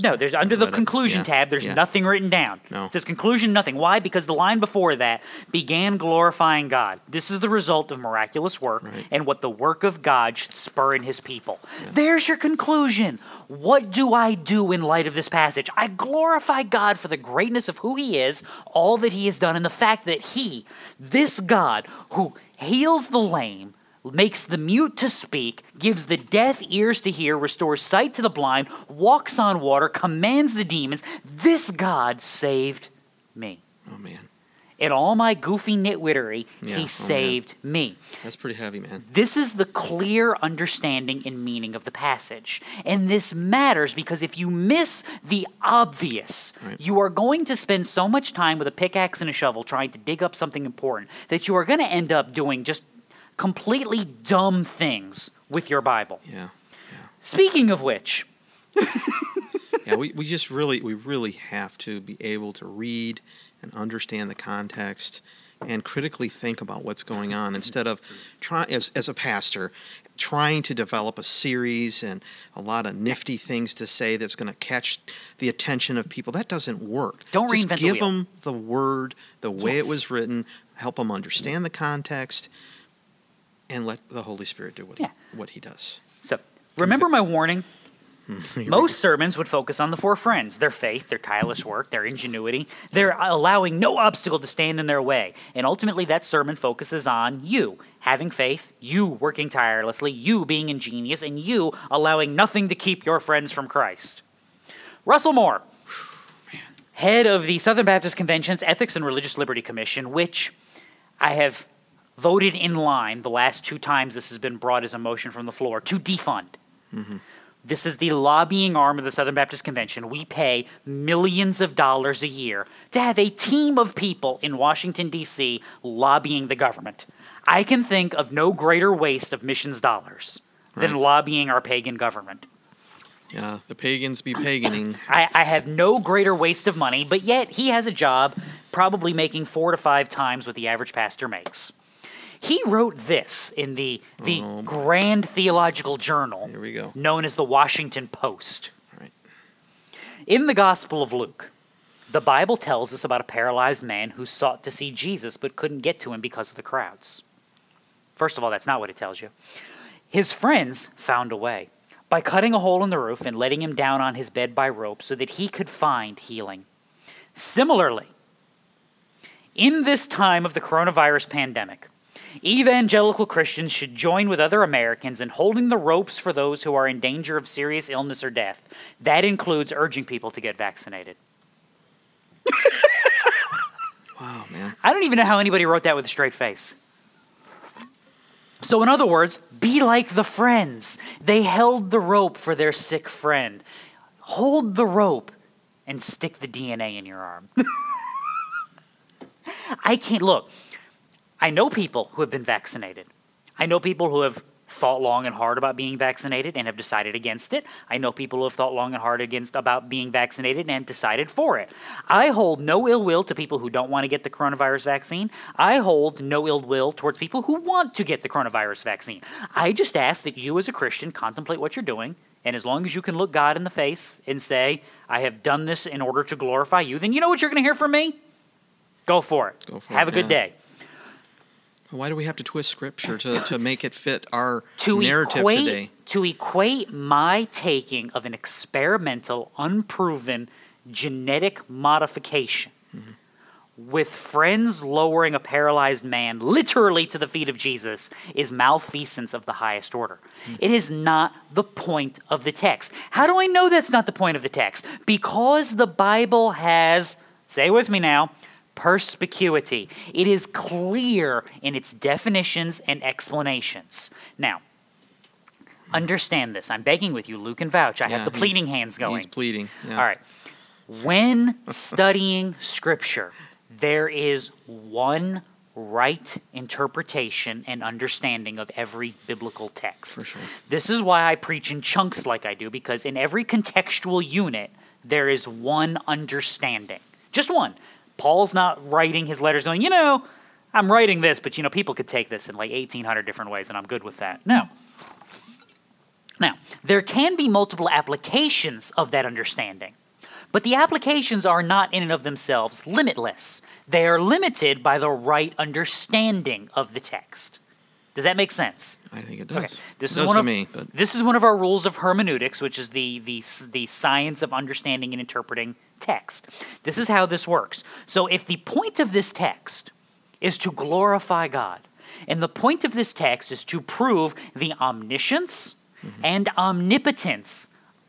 No, there's under the conclusion Yeah. tab, there's Yeah. nothing written down. No. It says conclusion, nothing. Why? Because the line before that began glorifying God. This is the result of miraculous work Right. and what the work of God should spur in his people. There's your conclusion. What do I do in light of this passage? I glorify God for the greatness of who he is, all that he has done, and the fact that he, this God who heals the lame, makes the mute to speak, gives the deaf ears to hear, restores sight to the blind, walks on water, commands the demons. This God saved me. Oh man, In all my goofy nitwittery, Yeah, oh, he man. saved me. that's pretty heavy, man. This is the clear understanding and meaning of the passage. And this matters because if you miss the obvious, Right. you are going to spend so much time with a pickaxe and a shovel trying to dig up something important that you are going to end up doing just completely dumb things with your Bible. Yeah, Speaking of which, yeah. We, we just really we really have to be able to read and understand the context and critically think about what's going on instead of trying as as a pastor trying to develop a series and a lot of nifty things to say that's going to catch the attention of people. That doesn't work. Don't Just reinvent the give wheel. them the word the way Yes. it was written, help them understand the context, and let the Holy Spirit do what Yeah. what He does. So, remember my warning? Most sermons would focus on the four friends their faith, their tireless work, their ingenuity. They're allowing no obstacle to stand in their way. And ultimately, that sermon focuses on you having faith, you working tirelessly, you being ingenious, and you allowing nothing to keep your friends from Christ. Russell Moore, head of the Southern Baptist Convention's Ethics and Religious Liberty Commission, which I have voted in line the last two times this has been brought as a motion from the floor to defund. This is the lobbying arm of the Southern Baptist Convention. We pay millions of dollars a year to have a team of people in Washington, D.C. lobbying the government. I can think of no greater waste of missions dollars than Right. lobbying our pagan government. Yeah, the pagans be paganing. I, I have no greater waste of money, but yet he has a job probably making four to five times what the average pastor makes. He wrote this in the, the oh, my. Grand Theological Journal, Here we go. known as the Washington Post. Right. In the Gospel of Luke, the Bible tells us about a paralyzed man who sought to see Jesus but couldn't get to him because of the crowds. First of all, that's not what it tells you. His friends found a way by cutting a hole in the roof and letting him down on his bed by rope so that he could find healing. Similarly, in this time of the coronavirus pandemic, evangelical Christians should join with other Americans in holding the ropes for those who are in danger of serious illness or death. That includes urging people to get vaccinated. Wow, man. I don't even know how anybody wrote that with a straight face. So, in other words, be like the friends. They held the rope for their sick friend. Hold the rope and stick the DNA in your arm. I can't look. I know people who have been vaccinated. I know people who have thought long and hard about being vaccinated and have decided against it. I know people who have thought long and hard against about being vaccinated and decided for it. I hold no ill will to people who don't want to get the coronavirus vaccine. I hold no ill will towards people who want to get the coronavirus vaccine. I just ask that you as a Christian contemplate what you're doing and as long as you can look God in the face and say, I have done this in order to glorify you, then you know what you're going to hear from me? Go for it. Go for Have it, a good yeah. day. Why do we have to twist scripture to, to make it fit our to narrative equate, today? To equate my taking of an experimental, unproven genetic modification Mm-hmm. with friends lowering a paralyzed man literally to the feet of Jesus is malfeasance of the highest order. Mm. It is not the point of the text. How do I know that's not the point of the text? Because the Bible has, say with me now, perspicuity. It is clear in its definitions and explanations. Now, understand this. I'm begging with you, Luke and Vouch. I Yeah, have the pleading hands going. He's pleading. Yeah. All right. When studying scripture, there is one right interpretation and understanding of every biblical text. For sure. This is why I preach in chunks like I do, because in every contextual unit, there is one understanding. Just one. Paul's not writing his letters going, you know, I'm writing this, but you know, people could take this in like 1,800 different ways, and I'm good with that. No. Now, there can be multiple applications of that understanding, but the applications are not in and of themselves limitless. They are limited by the right understanding of the text. Does that make sense? I think it does. Okay, this it is one to of me, but this is one of our rules of hermeneutics, which is the the the science of understanding and interpreting text. This is how this works. So, if the point of this text is to glorify God, and the point of this text is to prove the omniscience mm-hmm. and omnipotence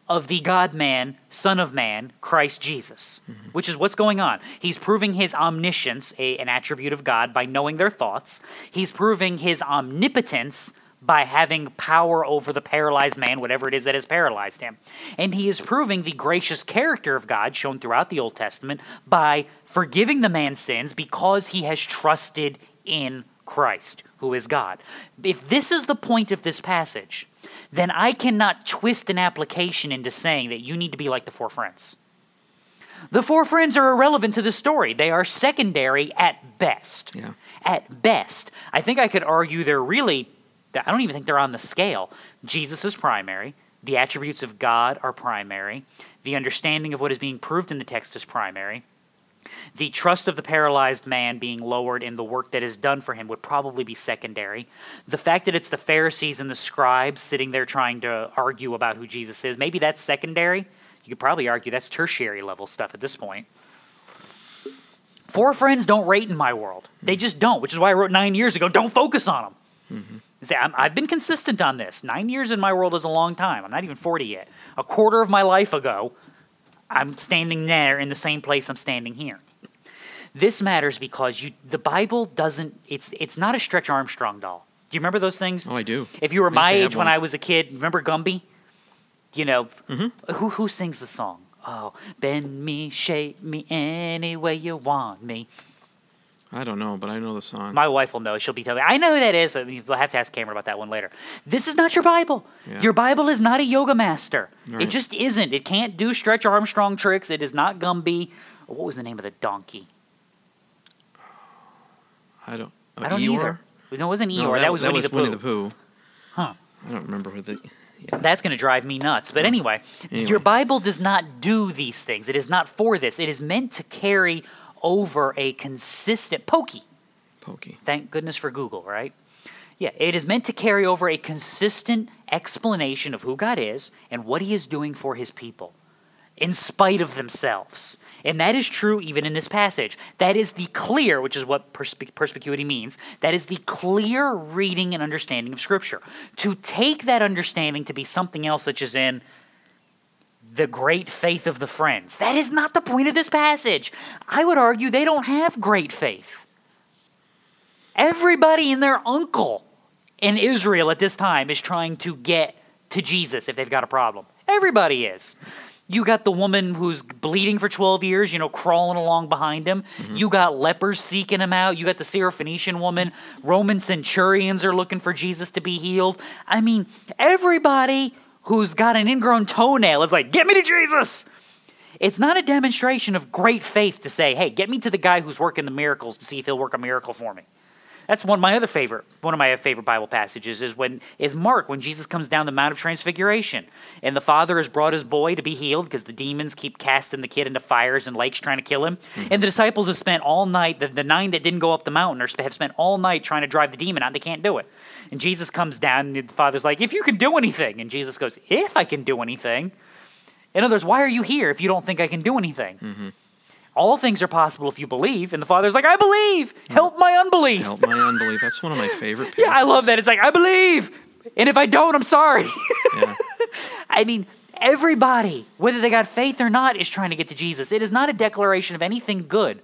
of the God man, Son of Man, Christ Jesus, mm-hmm. which is what's going on. He's proving his omniscience, a, an attribute of God, by knowing their thoughts. He's proving his omnipotence by having power over the paralyzed man, whatever it is that has paralyzed him. And he is proving the gracious character of God shown throughout the Old Testament by forgiving the man's sins because he has trusted in Christ, who is God. If this is the point of this passage, then I cannot twist an application into saying that you need to be like the four friends. The four friends are irrelevant to the story. They are secondary at best. Yeah. At best. I think I could argue they're really, I don't even think they're on the scale. Jesus is primary. The attributes of God are primary. The understanding of what is being proved in the text is primary. The trust of the paralyzed man being lowered in the work that is done for him would probably be secondary. The fact that it's the Pharisees and the scribes sitting there trying to argue about who Jesus is, maybe that's secondary. You could probably argue that's tertiary level stuff at this point. Four friends don't rate in my world. They just don't, which is why I wrote nine years ago don't focus on them. Mm-hmm. Say, i have been consistent on this. Nine years in my world is a long time. I'm not even 40 yet. A quarter of my life ago, I'm standing there in the same place I'm standing here. This matters because you, the Bible doesn't, it's, it's not a Stretch Armstrong doll. Do you remember those things? Oh, I do. If you were my used to have age when one. I was a kid, remember Gumby? You know, Mm-hmm. who, who sings the song? Oh, bend me, shape me any way you want me. I don't know, but I know the song. My wife will know. She'll be telling me. I know who that is. Uh, I mean, we'll have to ask Cameron about that one later. This is not your Bible. Yeah. Your Bible is not a yoga master. It just isn't. It can't do Stretch Armstrong tricks. It is not Gumby. What was the name of the donkey? I don't. Uh, I don't Eeyore? either. No, it wasn't Eeyore. No, that, was that Winnie, was the, Winnie Pooh. the Pooh. Huh. I don't remember who the. That's going to drive me nuts. But anyway, Anyway. your Bible does not do these things. It is not for this. It is meant to carry over a consistent pokey. Pokey. Thank goodness for Google, right? Yeah, it is meant to carry over a consistent explanation of who God is and what he is doing for his people in spite of themselves. And that is true even in this passage. That is the clear, which is what perspe- perspicuity means, that is the clear reading and understanding of Scripture. To take that understanding to be something else, such as in the great faith of the friends, that is not the point of this passage. I would argue they don't have great faith. Everybody and their uncle in Israel at this time is trying to get to Jesus if they've got a problem. Everybody is. You got the woman who's bleeding for 12 years, you know, crawling along behind him. Mm-hmm. You got lepers seeking him out. You got the Syrophoenician woman. Roman centurions are looking for Jesus to be healed. I mean, everybody who's got an ingrown toenail is like, get me to Jesus. It's not a demonstration of great faith to say, hey, get me to the guy who's working the miracles to see if he'll work a miracle for me. That's one of my other favorite one of my favorite Bible passages is when is Mark when Jesus comes down the Mount of Transfiguration. And the father has brought his boy to be healed because the demons keep casting the kid into fires and lakes trying to kill him. Mm-hmm. And the disciples have spent all night the, the nine that didn't go up the mountain or have spent all night trying to drive the demon out. And they can't do it. And Jesus comes down and the father's like if you can do anything. And Jesus goes if I can do anything? In other words why are you here if you don't think I can do anything mm-hmm. All things are possible if you believe and the father's like I believe help my unbelief Help my unbelief. That's one of my favorite. yeah, I love that. It's like, I believe. And if I don't, I'm sorry. Yeah. I mean, everybody, whether they got faith or not, is trying to get to Jesus. It is not a declaration of anything good.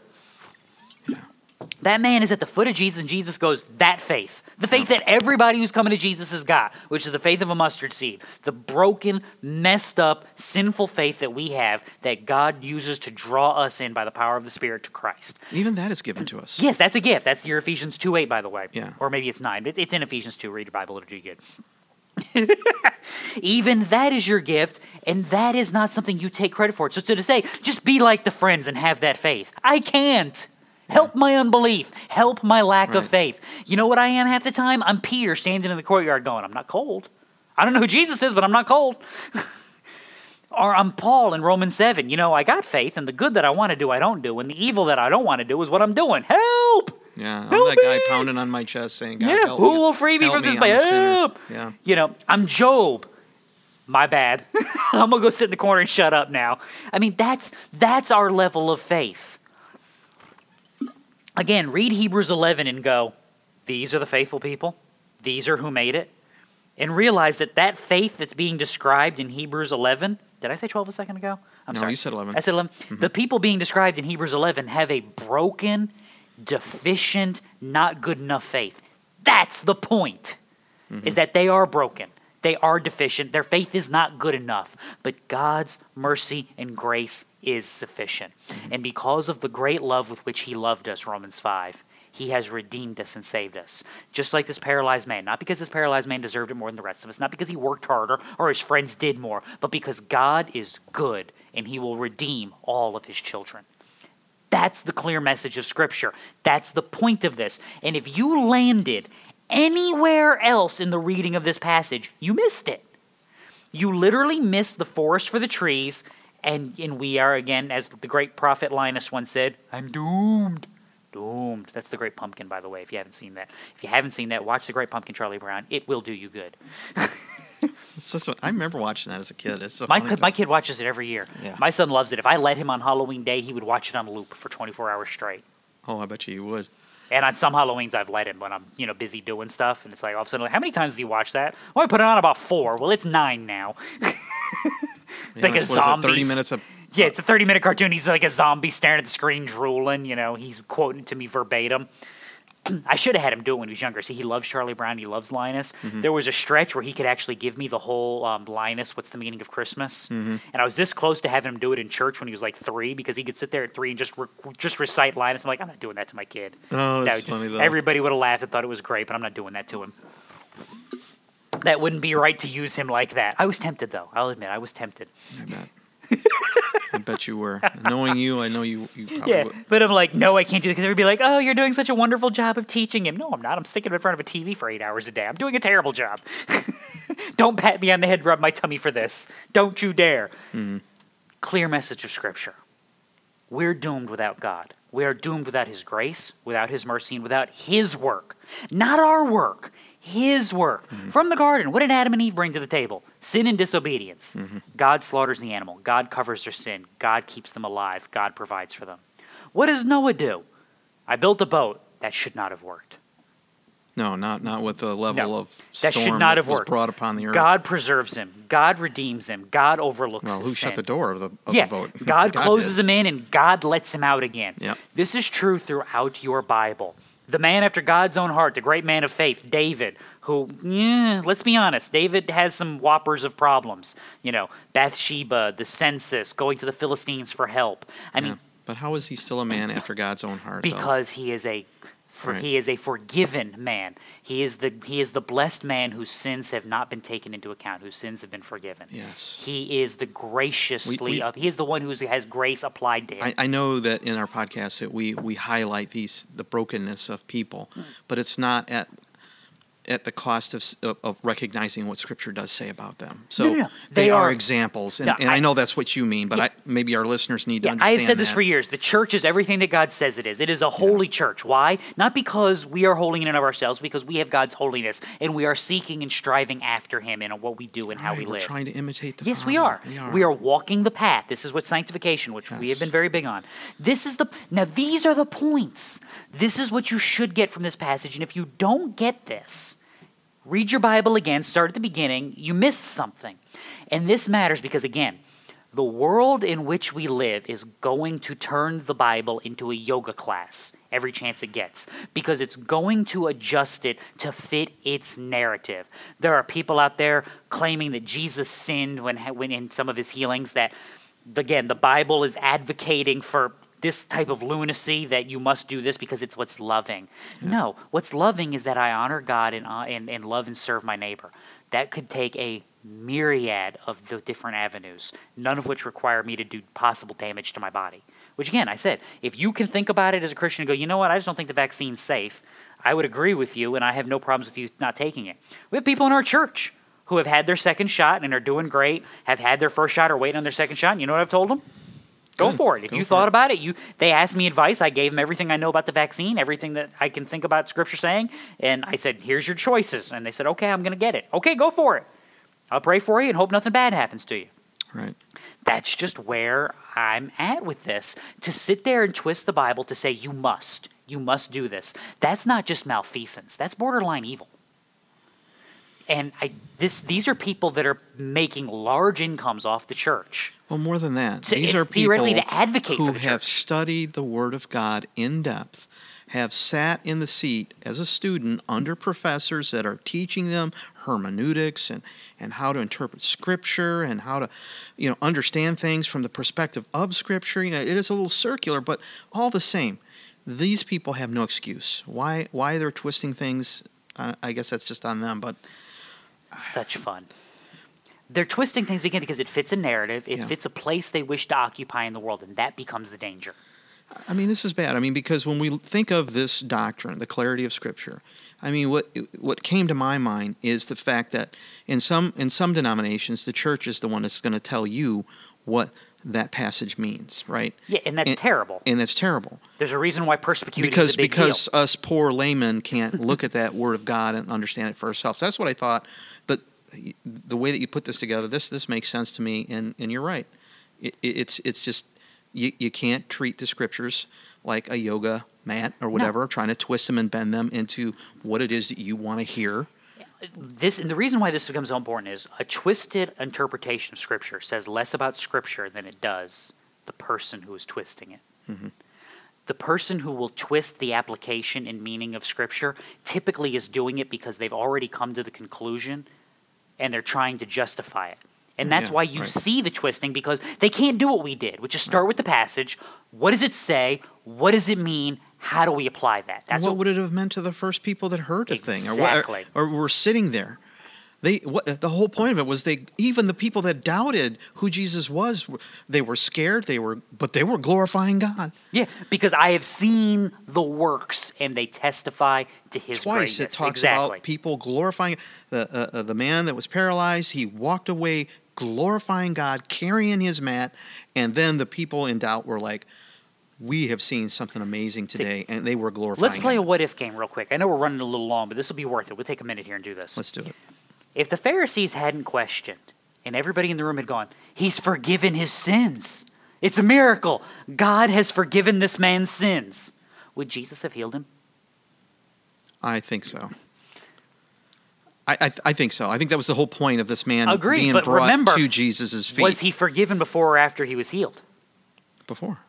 That man is at the foot of Jesus, and Jesus goes, That faith. The faith that everybody who's coming to Jesus has got, which is the faith of a mustard seed. The broken, messed up, sinful faith that we have that God uses to draw us in by the power of the Spirit to Christ. Even that is given to us. Yes, that's a gift. That's your Ephesians 2 8, by the way. Yeah. Or maybe it's 9. but It's in Ephesians 2. Read your Bible, it'll do you good. Even that is your gift, and that is not something you take credit for. So to say, just be like the friends and have that faith. I can't. Help my unbelief. Help my lack of faith. You know what I am half the time? I'm Peter standing in the courtyard going, I'm not cold. I don't know who Jesus is, but I'm not cold. or I'm Paul in Romans 7. You know, I got faith, and the good that I want to do, I don't do. And the evil that I don't want to do is what I'm doing. Help! Yeah. I'm Help that guy pounding on my chest saying, God, Yeah, who me. will free me Help from this a sinner." Help! Yeah. You know, I'm Job. My bad. I'm gonna go sit in the corner and shut up now. I mean, that's that's our level of faith. Again, read Hebrews 11 and go, these are the faithful people. These are who made it. And realize that that faith that's being described in Hebrews 11, did I say 12 a second ago? I'm No, sorry. you said 11. I said 11. Mm-hmm. The people being described in Hebrews 11 have a broken, deficient, not good enough faith. That's the point. Is mm-hmm. that they are broken. They are deficient. Their faith is not good enough. But God's mercy and grace is sufficient. And because of the great love with which He loved us, Romans 5, He has redeemed us and saved us. Just like this paralyzed man. Not because this paralyzed man deserved it more than the rest of us, not because he worked harder or his friends did more, but because God is good and he will redeem all of his children. That's the clear message of Scripture. That's the point of this. And if you landed anywhere else in the reading of this passage, you missed it. You literally missed the forest for the trees, and, and we are, again, as the great prophet Linus once said, I'm doomed. Doomed. That's the Great Pumpkin, by the way, if you haven't seen that. If you haven't seen that, watch the Great Pumpkin, Charlie Brown. It will do you good. Just I remember watching that as a kid. It's so My, kid- my kid watches it every year. Yeah. My son loves it. If I let him on Halloween Day, he would watch it on loop for 24 hours straight. Oh, I bet you he would. And on some Halloweens, I've let him when I'm, you know, busy doing stuff, and it's like all of a sudden, like, how many times do you watch that? Well, I put it on about four. Well, it's nine now. You like a it's- what is it, zombie. Thirty minutes of Yeah, uh, it's a 30 minute cartoon. He's like a zombie staring at the screen, drooling. You know, he's quoting to me verbatim. I should have had him do it when he was younger. See, he loves Charlie Brown. He loves Linus. Mm-hmm. There was a stretch where he could actually give me the whole um, Linus, what's the meaning of Christmas? Mm-hmm. And I was this close to having him do it in church when he was like three because he could sit there at three and just re- just recite Linus. I'm like, I'm not doing that to my kid. Oh, That that's would- funny though. Everybody would have laughed and thought it was great, but I'm not doing that to him. That wouldn't be right to use him like that. I was tempted, though. I'll admit, I was tempted. I. I bet you were. Knowing you, I know you. You probably Yeah, would. but I'm like, no, I can't do it because everybody be like, oh, you're doing such a wonderful job of teaching him. No, I'm not. I'm sticking in front of a TV for eight hours a day. I'm doing a terrible job. Don't pat me on the head, rub my tummy for this. Don't you dare. Mm-hmm. Clear message of Scripture. We're doomed without God. We are doomed without His grace, without His mercy, and without His work. Not our work, His work. Mm-hmm. From the garden, what did Adam and Eve bring to the table? Sin and disobedience. Mm-hmm. God slaughters the animal. God covers their sin. God keeps them alive. God provides for them. What does Noah do? I built a boat. That should not have worked. No, not not with the level No, of that storm should not have was worked. brought upon the earth. God preserves him. God redeems him. God overlooks well, who shut sin. the door of the, of yeah, the boat? God, closes did. him in and God lets him out again. Yep. This is true throughout your Bible. The man after God's own heart, the great man of faith, David, who, yeah, let's be honest, David has some whoppers of problems. You know, Bathsheba, the census, going to the Philistines for help. I Yeah. mean, But how is he still a man after God's own heart? though? because he is a for Right. he is a forgiven man. He is the he is the blessed man whose sins have not been taken into account, whose sins have been forgiven. Yes. He is the graciously We- we- up. He is the one who has grace applied to him. I, I know that in our podcast that we, we highlight these the brokenness of people, Hmm. but it's not at at the cost of, of of recognizing what Scripture does say about them. So No, no, no. they, They are, are- examples, and, Yeah, and I, I- know that's what you mean. But Yeah. I, maybe our listeners need to understand. I have said this for years. The church is everything that God says it is. It is a holy church. Why? Not because we are holy in and of ourselves, because we have God's holiness and we are seeking and striving after Him in what we do and how Right, we we're live. trying to imitate the Yes, we are. We are. We are walking the path. This is what sanctification, which we have been very big on. This is the now these are the points. This is what you should get from this passage. And if you don't get this, read your Bible again, start at the beginning. You missed something. And this matters because again, the world in which we live is going to turn the Bible into a yoga class every chance it gets because it's going to adjust it to fit its narrative. There are people out there claiming that Jesus sinned when, when in some of his healings that again, the Bible is advocating for this type of lunacy that you must do this because it's what's loving. No, what's loving is that I honor God and, uh, and, and love and serve my neighbor. That could take a myriad of the different avenues, none of which require me to do possible damage to my body. Which, again, I said, if you can think about it as a Christian and go, you know what, I just don't think the vaccine's safe, I would agree with you, and I have no problems with you not taking it. We have people in our church who have had their second shot and are doing great, have had their first shot or waiting on their second shot. And you know what I've told them? Go Good. for it. If Go you thought it. about it, you they asked me advice. I gave them everything I know about the vaccine, everything that I can think about Scripture saying, and I said, "Here's your choices." And they said, "Okay, I'm going to get it. Okay, go for it. I'll pray for you and hope nothing bad happens to you." Right. That's just where I'm at with this. To sit there and twist the Bible to say you must, you must do this. That's not just malfeasance. That's borderline evil. And I this these are people that are making large incomes off the church. Well, more than that, To- these are people to advocate who have studied the Word of God in depth, have sat in the seat as a student under professors that are teaching them hermeneutics and, and how to interpret Scripture and how to, you know, understand things from the perspective of Scripture. You know, it is a little circular, but all the same, these people have no excuse. Why why they're twisting things? Uh, I guess that's just on them. But Such fun. They're twisting things again because it fits a narrative, it Yeah. fits a place they wish to occupy in the world, and that becomes the danger. I mean, this is bad. I mean, because when we think of this doctrine, the clarity of Scripture, I mean, what what came to my mind is the fact that in some in some denominations, the church is the one that's going to tell you what that passage means, right? Yeah, and that's And- terrible. And that's terrible There's a reason why persecuted because is a big because deal. us poor laymen can't look at that Word of God and understand it for ourselves. That's what I thought. The way that you put this together, this this makes sense to me, and and you're right. It, it's it's just you, you can't treat the scriptures like a yoga mat or whatever, trying to twist them and bend them into what it is that you want to hear. This and the reason why this becomes so important is a twisted interpretation of Scripture says less about Scripture than it does the person who is twisting it. Mhm. The person who will twist the application and meaning of Scripture typically is doing it because they've already come to the conclusion and they're trying to justify it. And that's Yeah, why you right. see the twisting because they can't do what we did, which is start with the passage. What does it say? What does it mean? How do we apply that? That's what, what, would it have meant to the first people that heard the thing, or, or, or were sitting there? They what the whole point of it was they even the people that doubted who Jesus was, they were scared. They were, but they were glorifying God. Yeah, because I have seen the works and they testify to his Twice it talks exactly. about people glorifying the uh, uh, the man that was paralyzed. He walked away glorifying God, carrying his mat, and then the people in doubt were like, "We have seen something amazing today," and they were glorifying. Let's play a what if game real quick. I know we're running a little long, but this will be worth it. We'll take a minute here and do this. Let's do it. If the Pharisees hadn't questioned and everybody in the room had gone, He's forgiven his sins. It's a miracle. God has forgiven this man's sins. Would Jesus have healed him? I think so. I, I, I think so. I think that was the whole point of this man Agreed, being brought remember, to Jesus' feet Was he forgiven before or after he was healed? before.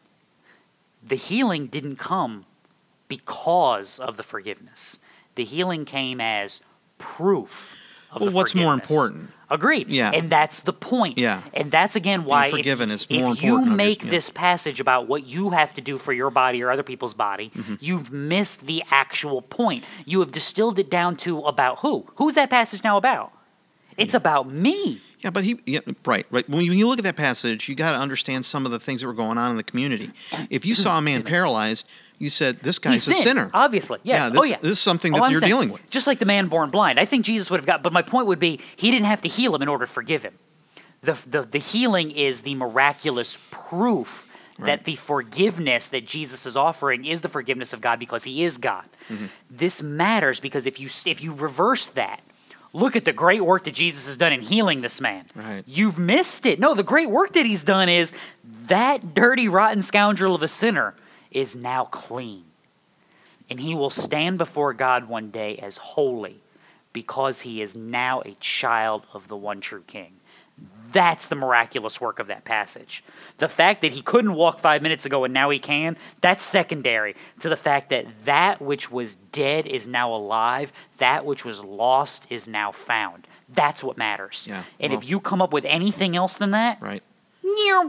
the healing didn't come because of the forgiveness. The healing came as proof of Well, what's more important? Agreed. Yeah. And that's the point. Yeah. And that's again why if- forgiven is if, more you important, make obviously, yeah. this passage about what you have to do for your body or other people's body, Mm-hmm. you've missed the actual point. You have distilled it down to about who? Who's that passage now about? It's about me. Yeah, but he, yeah, right, right. When you, when you look at that passage, you got to understand some of the things that were going on in the community. If you saw a man paralyzed, you said, "This guy's a sinned, sinner." Obviously, yes. Yeah, oh this- yeah. this is something Oh, that I'm you're saying, dealing with. Just like the man born blind. I think Jesus would have got. But my point would be, he didn't have to heal him in order to forgive him. The the, the healing is the miraculous proof Right. that the forgiveness that Jesus is offering is the forgiveness of God because He is God. Mm-hmm. This matters because if you if you reverse that. Look at the great work that Jesus has done in healing this man. Right. You've missed it. No, the great work that he's done is that dirty, rotten scoundrel of a sinner is now clean and he will stand before God one day as holy because he is now a child of the one true king. That's the miraculous work of that passage. The fact that he couldn't walk five minutes ago and now he can, that's secondary to the fact that that which was dead is now alive, that which was lost is now found. That's what matters. Yeah, and if you come up with anything else than that, Right.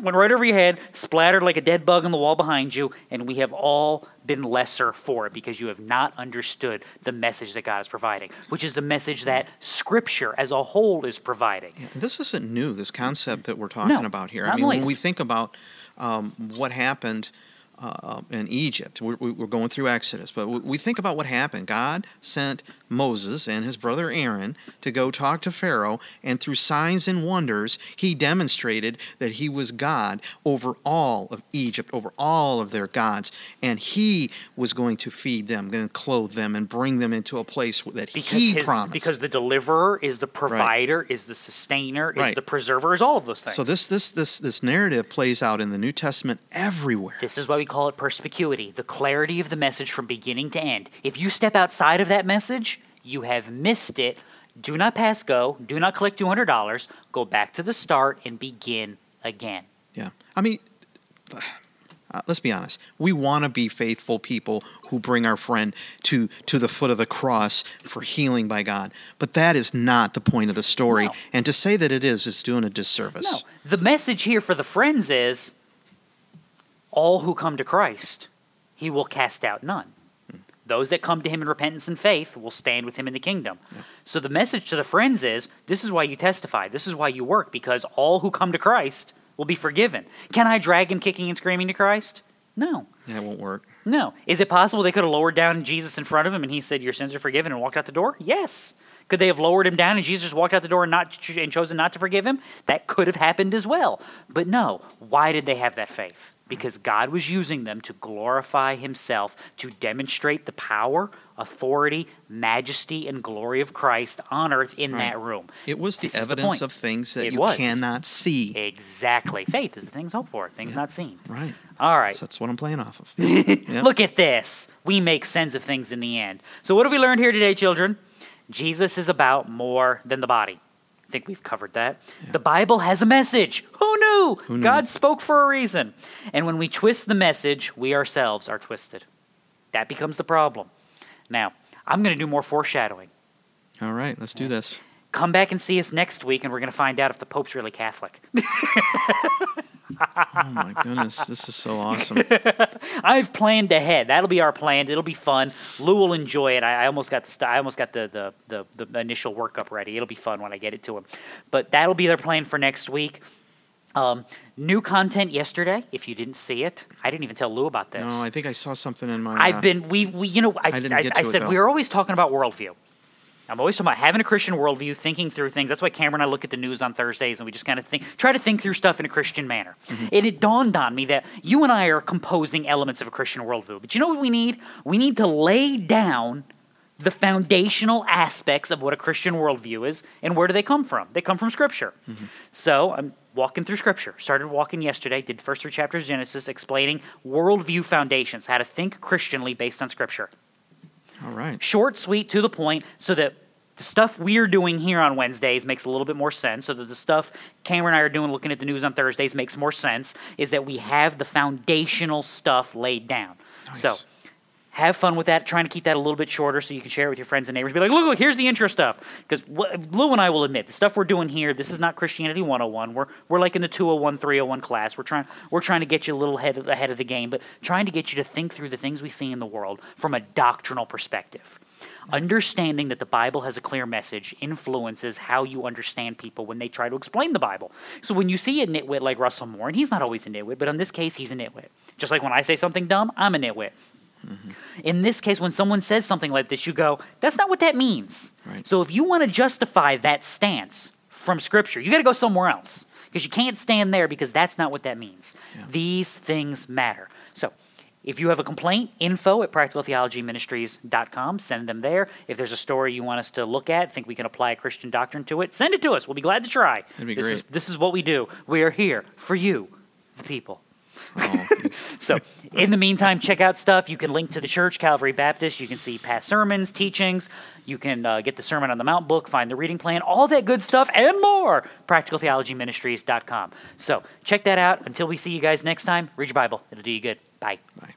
Went right over your head, splattered like a dead bug on the wall behind you, and we have all been lesser for it because you have not understood the message that God is providing, which is the message that Scripture as a whole is providing. Yeah, this isn't new. This concept that we're talking No, about here. I mean, the when we think about um, what happened uh, in Egypt, we're, we're going through Exodus, but we think about what happened. God sent Moses and his brother Aaron to go talk to Pharaoh, and through signs and wonders, he demonstrated that he was God over all of Egypt, over all of their gods, and he was going to feed them, going to clothe them, and bring them into a place that Because, he his- promised. because the deliverer is the provider, is the sustainer, is Right. the preserver, is all of those things. So this this this this narrative plays out in the New Testament everywhere. This is why we call it perspicuity, the clarity of the message from beginning to end. If you step outside of that message, you have missed it. Do not pass go. Do not collect $200. Go back to the start and begin again. Yeah, I mean, uh, let's be honest. We want to be faithful people who bring our friend to to the foot of the cross for healing by God. But that is not the point of the story. No. And to say that it is is doing a disservice. No. The message here for the friends is all who come to Christ, he will cast out none. Those that come to him in repentance and faith will stand with him in the kingdom. So the message to the friends is this is why you testify, this is why you work, because all who come to Christ will be forgiven. Can I drag him kicking and screaming to Christ? No. Yeah, it won't work. No. Is it possible they could have lowered down Jesus in front of him and he said, Your sins are forgiven and walked out the door? Yes. Could they have lowered him down and Jesus walked out the door and, not, and chosen not to forgive him? That could have happened as well. But no. Why did they have that faith? Because God was using them to glorify himself, to demonstrate the power, authority, majesty, and glory of Christ on earth in Right. that room. It was the This is the evidence of things that It you was. cannot see. Exactly. Faith is the things hoped for, things not seen. Right. All right. So that's what I'm playing off of. Yep. Look at this. We make sense of things in the end. So, what have we learned here today, children? Jesus is about more than the body. I think we've covered that. The Bible has a message. Who knew? knew? God spoke for a reason. And when we twist the message, we ourselves are twisted. That becomes the problem. Now, I'm going to do more foreshadowing. All right, let's do this. Come back and see us next week, and we're going to find out if the Pope's really Catholic. Oh my goodness, this is so awesome. I've planned ahead. That'll be our plan. It'll be fun. Lou will enjoy it. I, I almost got the st- I almost got the, the, the, the initial workup ready. It'll be fun when I get it to him. But that'll be their plan for next week. Um, new content yesterday. If you didn't see it, I didn't even tell Lou about this. No, I think I saw something in my. I've uh, been we, we you know I I didn't I, get I said we are always talking about worldview. I'm always talking about having a Christian worldview, thinking through things. That's why Cameron and I look at the news on Thursdays and we just kind of think, try to think through stuff in a Christian manner. Mm-hmm. And it dawned on me that you and I are composing elements of a Christian worldview. But you know what we need? We need to lay down the foundational aspects of what a Christian worldview is and where do they come from? They come from Scripture. Mm-hmm. So I'm walking through Scripture. Started walking yesterday, did first three chapters of Genesis explaining worldview foundations, how to think Christianly based on Scripture All right. short, sweet, to the point, so that the stuff we're doing here on Wednesdays makes a little bit more sense. So that the stuff Cameron and I are doing, looking at the news on Thursdays, makes more sense. Is that we have the foundational stuff laid down. So Nice. Have fun with that. Trying to keep that a little bit shorter so you can share it with your friends and neighbors. Be like, look, look, here's the intro stuff. Because Lou and I will admit the stuff we're doing here. This is not Christianity 101. We're we're like in the 201, 301 class. We're trying we're trying to get you a little ahead of, ahead of the game, but trying to get you to think through the things we see in the world from a doctrinal perspective. Understanding that the Bible has a clear message influences how you understand people when they try to explain the Bible. So when you see a nitwit like Russell Moore, and he's not always a nitwit, but in this case, he's a nitwit. Just like when I say something dumb, I'm a nitwit. Mm-hmm. In this case, when someone says something like this, you go, that's not what that means. Right. So if you want to justify that stance from Scripture, you got to go somewhere else because you can't stand there because that's not what that means. Yeah. These things matter. So if you have a complaint, info at practicaltheologyministries.com, send them there. If there's a story you want us to look at, think we can apply a Christian doctrine to it, send it to us. We'll be glad to try. That'd be this Is, this is what we do. We are here for you, the people. So, in the meantime, check out stuff. You can link to the church, Calvary Baptist. You can see past sermons, teachings. You can uh, get the Sermon on the Mount book, find the reading plan, all that good stuff and more. PracticalTheologyMinistries.com. So, check that out. Until we see you guys next time, read your Bible. It'll do you good. Bye. bye.